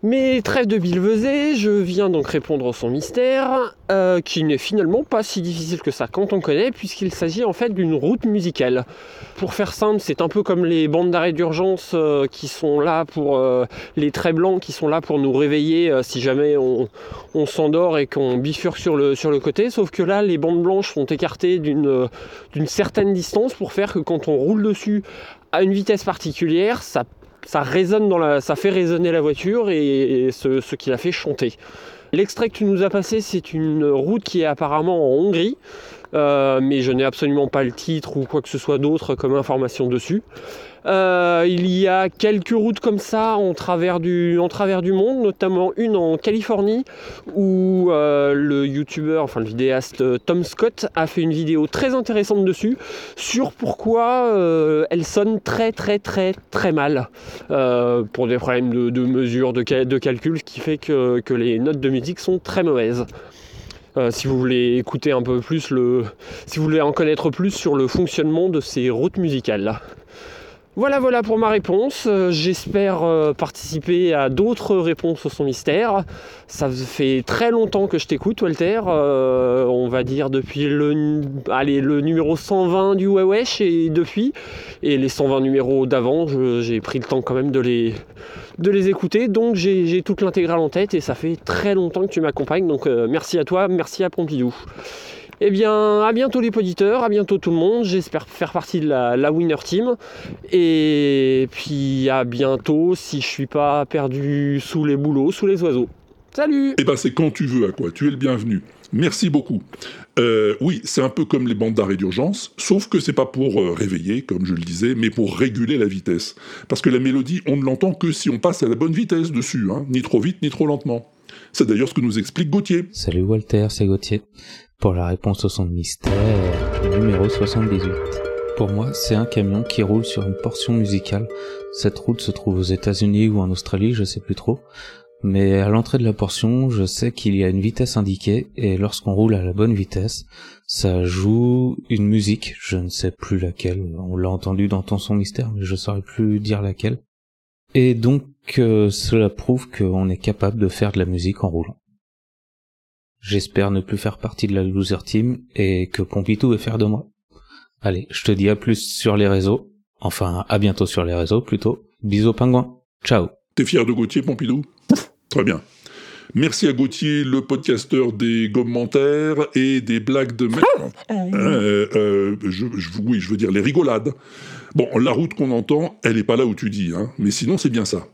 Mais trêve de bilvesée, je viens donc répondre au son mystère, euh, qui n'est finalement pas si difficile que ça quand on connaît, puisqu'il s'agit en fait d'une route musicale. Pour faire simple, c'est un peu comme les bandes d'arrêt d'urgence euh, qui sont là pour euh, les traits blancs qui sont là pour nous réveiller si jamais on, s'endort et qu'on bifurque sur le, sur le côté, sauf que là les bandes blanches sont écartées d'une certaine distance pour faire que quand on roule dessus à une vitesse particulière, ça ça fait résonner la voiture et, ce qui la fait chanter. L'extrait que tu nous as passé, c'est une route qui est apparemment en Hongrie, euh, mais je n'ai absolument pas le titre ou quoi que ce soit d'autre comme information dessus. Euh, il y a quelques routes comme ça en travers du, monde, notamment une en Californie où euh, le youtubeur, enfin vidéaste euh, Tom Scott a fait une vidéo très intéressante dessus sur pourquoi euh, elle sonne très très très très mal pour des problèmes de, mesure, de, ca- de calcul, ce qui fait que, les notes de musique sont très mauvaises. Si vous voulez écouter un peu plus le, si vous voulez en connaître plus sur le fonctionnement de ces routes musicales. Voilà, voilà pour ma réponse. Euh, J'espère euh, participer à d'autres réponses au son mystère. Ça fait très longtemps que je t'écoute, Walter. Euh, on va dire depuis le, numéro 120 du Wewesh et depuis. Et les 120 numéros d'avant, j'ai pris le temps quand même de les, écouter. Donc j'ai toute l'intégrale en tête et ça fait très longtemps que tu m'accompagnes. Donc merci à toi, merci à Pompidou. Eh bien, à bientôt les auditeurs, à bientôt tout le monde. J'espère faire partie de la, la winner team. Et puis à bientôt si je suis pas perdu sous les bouleaux, sous les oiseaux. Salut
Eh ben c'est quand tu veux à quoi, tu es le bienvenu. Merci beaucoup. Euh, oui, c'est un peu comme les bandes d'arrêt d'urgence, sauf que c'est pas pour euh, réveiller, comme je le disais, mais pour réguler la vitesse. Parce que la mélodie, on ne l'entend que si on passe à la bonne vitesse dessus, hein, ni trop vite, ni trop lentement. C'est d'ailleurs ce que nous explique Gauthier.
Salut Walter, c'est Gauthier. Pour la réponse au son de mystère, numéro 78. Pour moi, c'est un camion qui roule sur une portion musicale. Cette route se trouve aux États-Unis ou en Australie, je sais plus trop. Mais à l'entrée de la portion, je sais qu'il y a une vitesse indiquée, et lorsqu'on roule à la bonne vitesse, ça joue une musique, je ne sais plus laquelle, on l'a entendu dans ton son mystère, mais je saurais plus dire laquelle. Et donc, euh, cela prouve qu'on est capable de faire de la musique en roulant. J'espère ne plus faire partie de la loser team et que Pompidou est fier de moi. Allez, je te dis à plus sur les réseaux. Enfin, à bientôt sur les réseaux plutôt. Bisous pingouin. Ciao.
T'es fier de Gauthier, Pompidou? Très bien. Merci à Gauthier, le podcasteur des commentaires et des blagues de... Euh, euh, je, je- oui, je veux dire les rigolades. Bon, la route qu'on entend, elle est pas là où tu dis, hein, mais sinon c'est bien ça.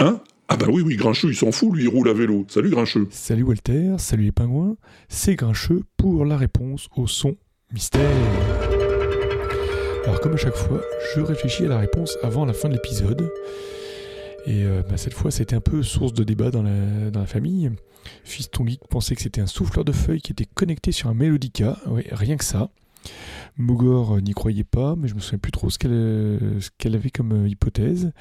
Hein? Ah bah oui, oui, Grincheux, il s'en fout, lui, il roule à vélo. Salut Grincheux.
Salut Walter, salut les pingouins, c'est Grincheux pour la réponse au son mystère. Alors comme à chaque fois, je réfléchis à la réponse avant la fin de l'épisode. Et euh, bah, cette fois, c'était un peu source de débat dans la, dans la famille. Fiston Geek pensait que c'était un souffleur de feuilles qui était connecté sur un Melodica, ouais, rien que ça. Mogor euh, n'y croyait pas, mais je me souviens plus trop ce qu'elle euh, avait comme euh, hypothèse.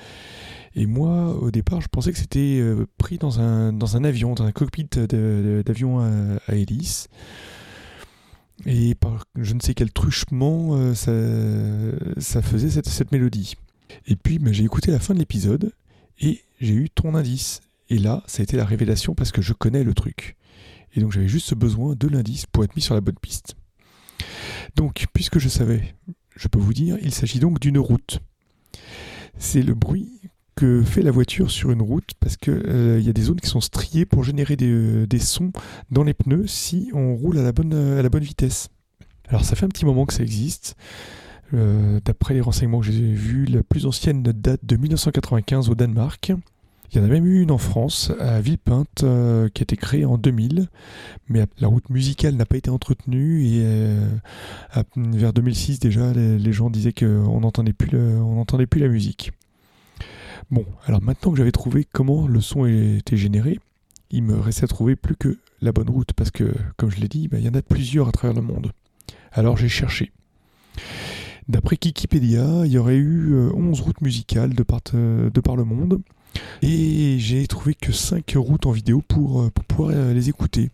Et moi, au départ, je pensais que c'était pris dans un, avion, dans un cockpit d'avion à, hélice. Et par je ne sais quel truchement, ça, faisait cette, mélodie. Et puis, bah, j'ai écouté la fin de l'épisode et j'ai eu ton indice. Et là, ça a été la révélation parce que je connais le truc. Et donc, j'avais juste besoin de l'indice pour être mis sur la bonne piste. Donc, puisque je savais, je peux vous dire, il s'agit donc d'une route. C'est le bruit que fait la voiture sur une route parce qu'il y a des zones qui sont striées pour générer des, euh, sons dans les pneus si on roule à la bonne, à la bonne vitesse. Alors ça fait un petit moment que ça existe. Euh, D'après les renseignements que j'ai vus, la plus ancienne date de 1995 au Danemark. Il y en a même eu une en France, à Villepinte, euh, qui a été créée en 2000, mais la route musicale n'a pas été entretenue et euh, vers 2006 déjà, les, gens disaient qu'on n'entendait plus, la musique. Bon, alors maintenant que j'avais trouvé comment le son était généré, il me restait à trouver plus que la bonne route, parce que, comme je l'ai dit, bah, il y en a plusieurs à travers le monde. Alors j'ai cherché. D'après Wikipédia, il y aurait eu euh, 11 routes musicales de euh, de par le monde, et j'ai trouvé que 5 routes en vidéo pour, euh, pour pouvoir euh, les écouter.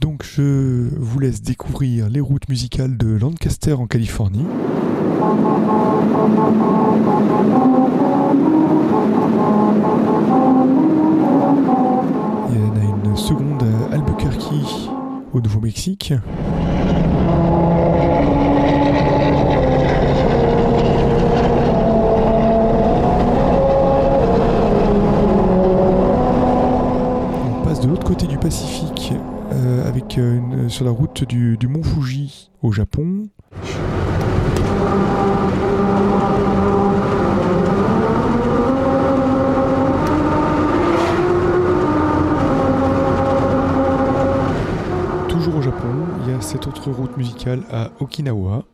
Donc je vous laisse découvrir les routes musicales de Lancaster en Californie. Il y en a une seconde à Albuquerque au Nouveau-Mexique. On passe de l'autre côté du Pacifique euh, avec euh, une- sur la route du mont Fuji au Japon. Toujours au Japon, il y a cette autre route musicale à Okinawa.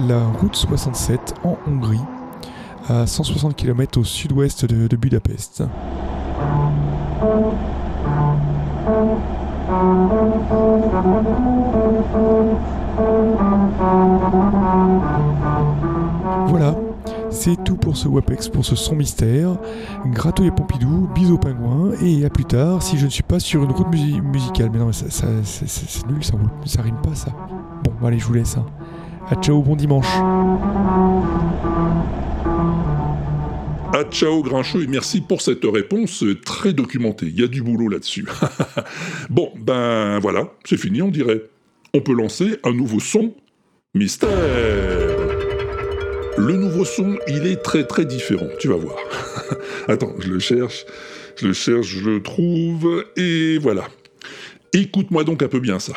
La route 67 en Hongrie, à 160 km au sud-ouest de, Budapest. Voilà, c'est tout pour ce WAPEX, pour ce son mystère. Gratouille Pompidou, bisous aux et à plus tard si je ne suis pas sur une route musi- musicale. Mais non, mais ça, c'est- nul, ça, rime pas ça. Bon, allez, je vous laisse. hein. À ciao, bon dimanche.
Ah ciao Grincheux et merci pour cette réponse très documentée. Il y a du boulot là-dessus. bon, ben voilà, c'est fini on dirait. On peut lancer un nouveau son mystère. Le nouveau son, il est très très différent, tu vas voir. Attends, je le cherche, je le cherche, je le trouve, et voilà. Écoute-moi donc un peu bien ça.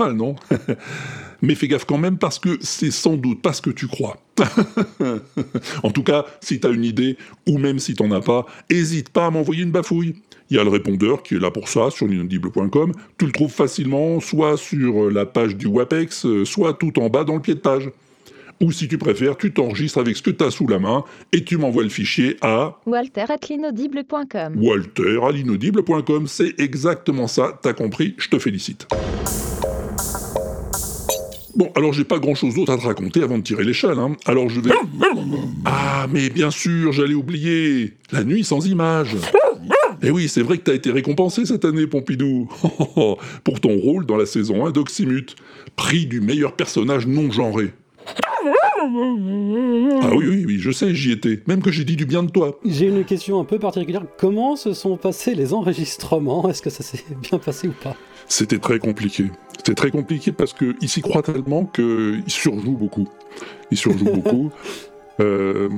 Mal, non Mais fais gaffe quand même parce que c'est sans doute pas ce que tu crois. en tout cas, si t'as une idée, ou même si t'en as pas, hésite pas à m'envoyer une bafouille. Il y a le répondeur qui est là pour ça sur l'inaudible.com. Tu le trouves facilement soit sur la page du WAPEX, soit tout en bas dans le pied de page. Ou si tu préfères, tu t'enregistres avec ce que t'as sous la main et tu m'envoies le fichier à
Walter at l'inaudible.com.
walter à l'inaudible.com. C'est exactement ça, t'as compris, je te félicite. Bon, alors j'ai pas grand chose d'autre à te raconter avant de tirer l'échelle, hein. Alors je vais. Ah, mais bien sûr, j'allais oublier La nuit sans image Eh oui, c'est vrai que t'as été récompensé cette année, Pompidou Pour ton rôle dans la saison 1 d'Oxymute. Prix du meilleur personnage non genré. Ah oui, oui, oui, je sais, j'y étais. Même que j'ai dit du bien de toi.
J'ai une question un peu particulière. Comment se sont passés les enregistrements? Est-ce que ça s'est bien passé ou pas?
C'était très compliqué. C'était très compliqué parce qu'il s'y croit tellement qu'il surjoue beaucoup. Il surjoue beaucoup. Euh,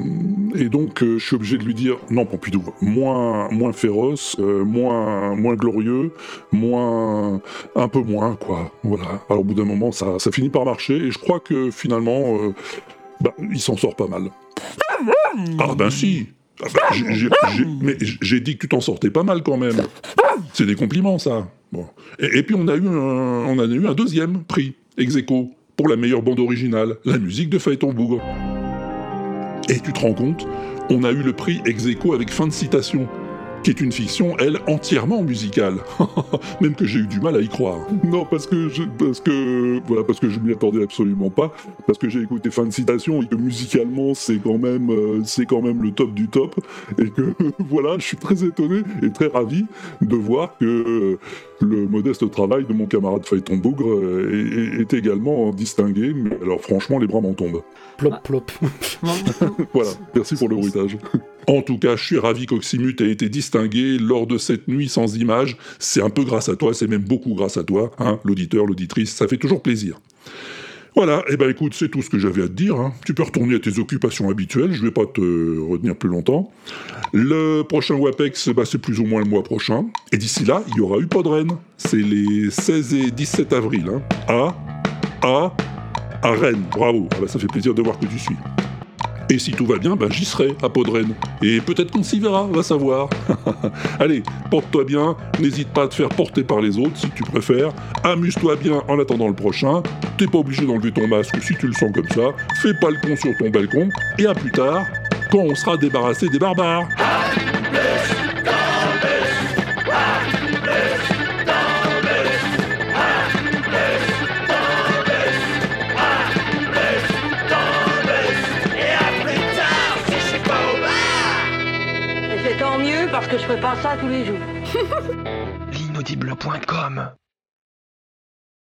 et donc, euh, je suis obligé de lui dire non, Pompidou, moins, moins féroce, euh, moins, moins glorieux, moins, un peu moins, quoi. Voilà. Alors, au bout d'un moment, ça, ça finit par marcher, et je crois que finalement, bah, il s'en sort pas mal. Ah ben si. Ah ben, j'ai- j'ai- j'ai- mais j'ai dit que tu t'en sortais pas mal quand même. C'est des compliments, ça. Bon. Et, puis on a eu un, on a eu un deuxième prix, ex pour la meilleure bande originale, la musique de Phaéton Bougre. Et tu te rends compte, on a eu le prix ex avec fin de citation, qui est une fiction, elle, entièrement musicale. Même que j'ai eu du mal à y croire. Non, parce que je, parce que, voilà, parce que je m'y attendais absolument pas, parce que j'ai écouté fin de citation et que musicalement c'est quand même, euh, c'est quand même le top du top, et que voilà, je suis très étonné et très ravi de voir que le modeste travail de mon camarade Phaéton Bougre euh, est, est- est également distingué. Mais alors franchement, les bras m'en tombent.
Plop, plop.
voilà, merci pour le bruitage. En tout cas, je suis ravi qu'Oxymute ait été distingué lors de cette nuit sans images. C'est un peu grâce à toi, c'est même beaucoup grâce à toi, hein, l'auditeur, l'auditrice, ça fait toujours plaisir. Voilà, et ben écoute, c'est tout ce que j'avais à te dire. hein. Tu peux retourner à tes occupations habituelles, je vais pas te retenir plus longtemps. Le prochain WAPEX, bah, c'est plus ou moins le mois prochain. Et d'ici là, il y aura eu Podren. C'est les 16 et 17 avril. Hein. À, à, à Rennes. Bravo, Ah bah, ça fait plaisir de voir que tu suis. Et si tout va bien, ben j'y serai à Podren. Et peut-être qu'on s'y verra, va savoir. Allez, porte-toi bien, n'hésite pas à te faire porter par les autres si tu préfères. Amuse-toi bien en attendant le prochain. T'es pas obligé d'enlever ton masque si tu le sens comme ça. Fais pas le con sur ton balcon. Et à plus tard, quand on sera débarrassé des barbares.
Je fais pas ça tous les jours.
L'inaudible.com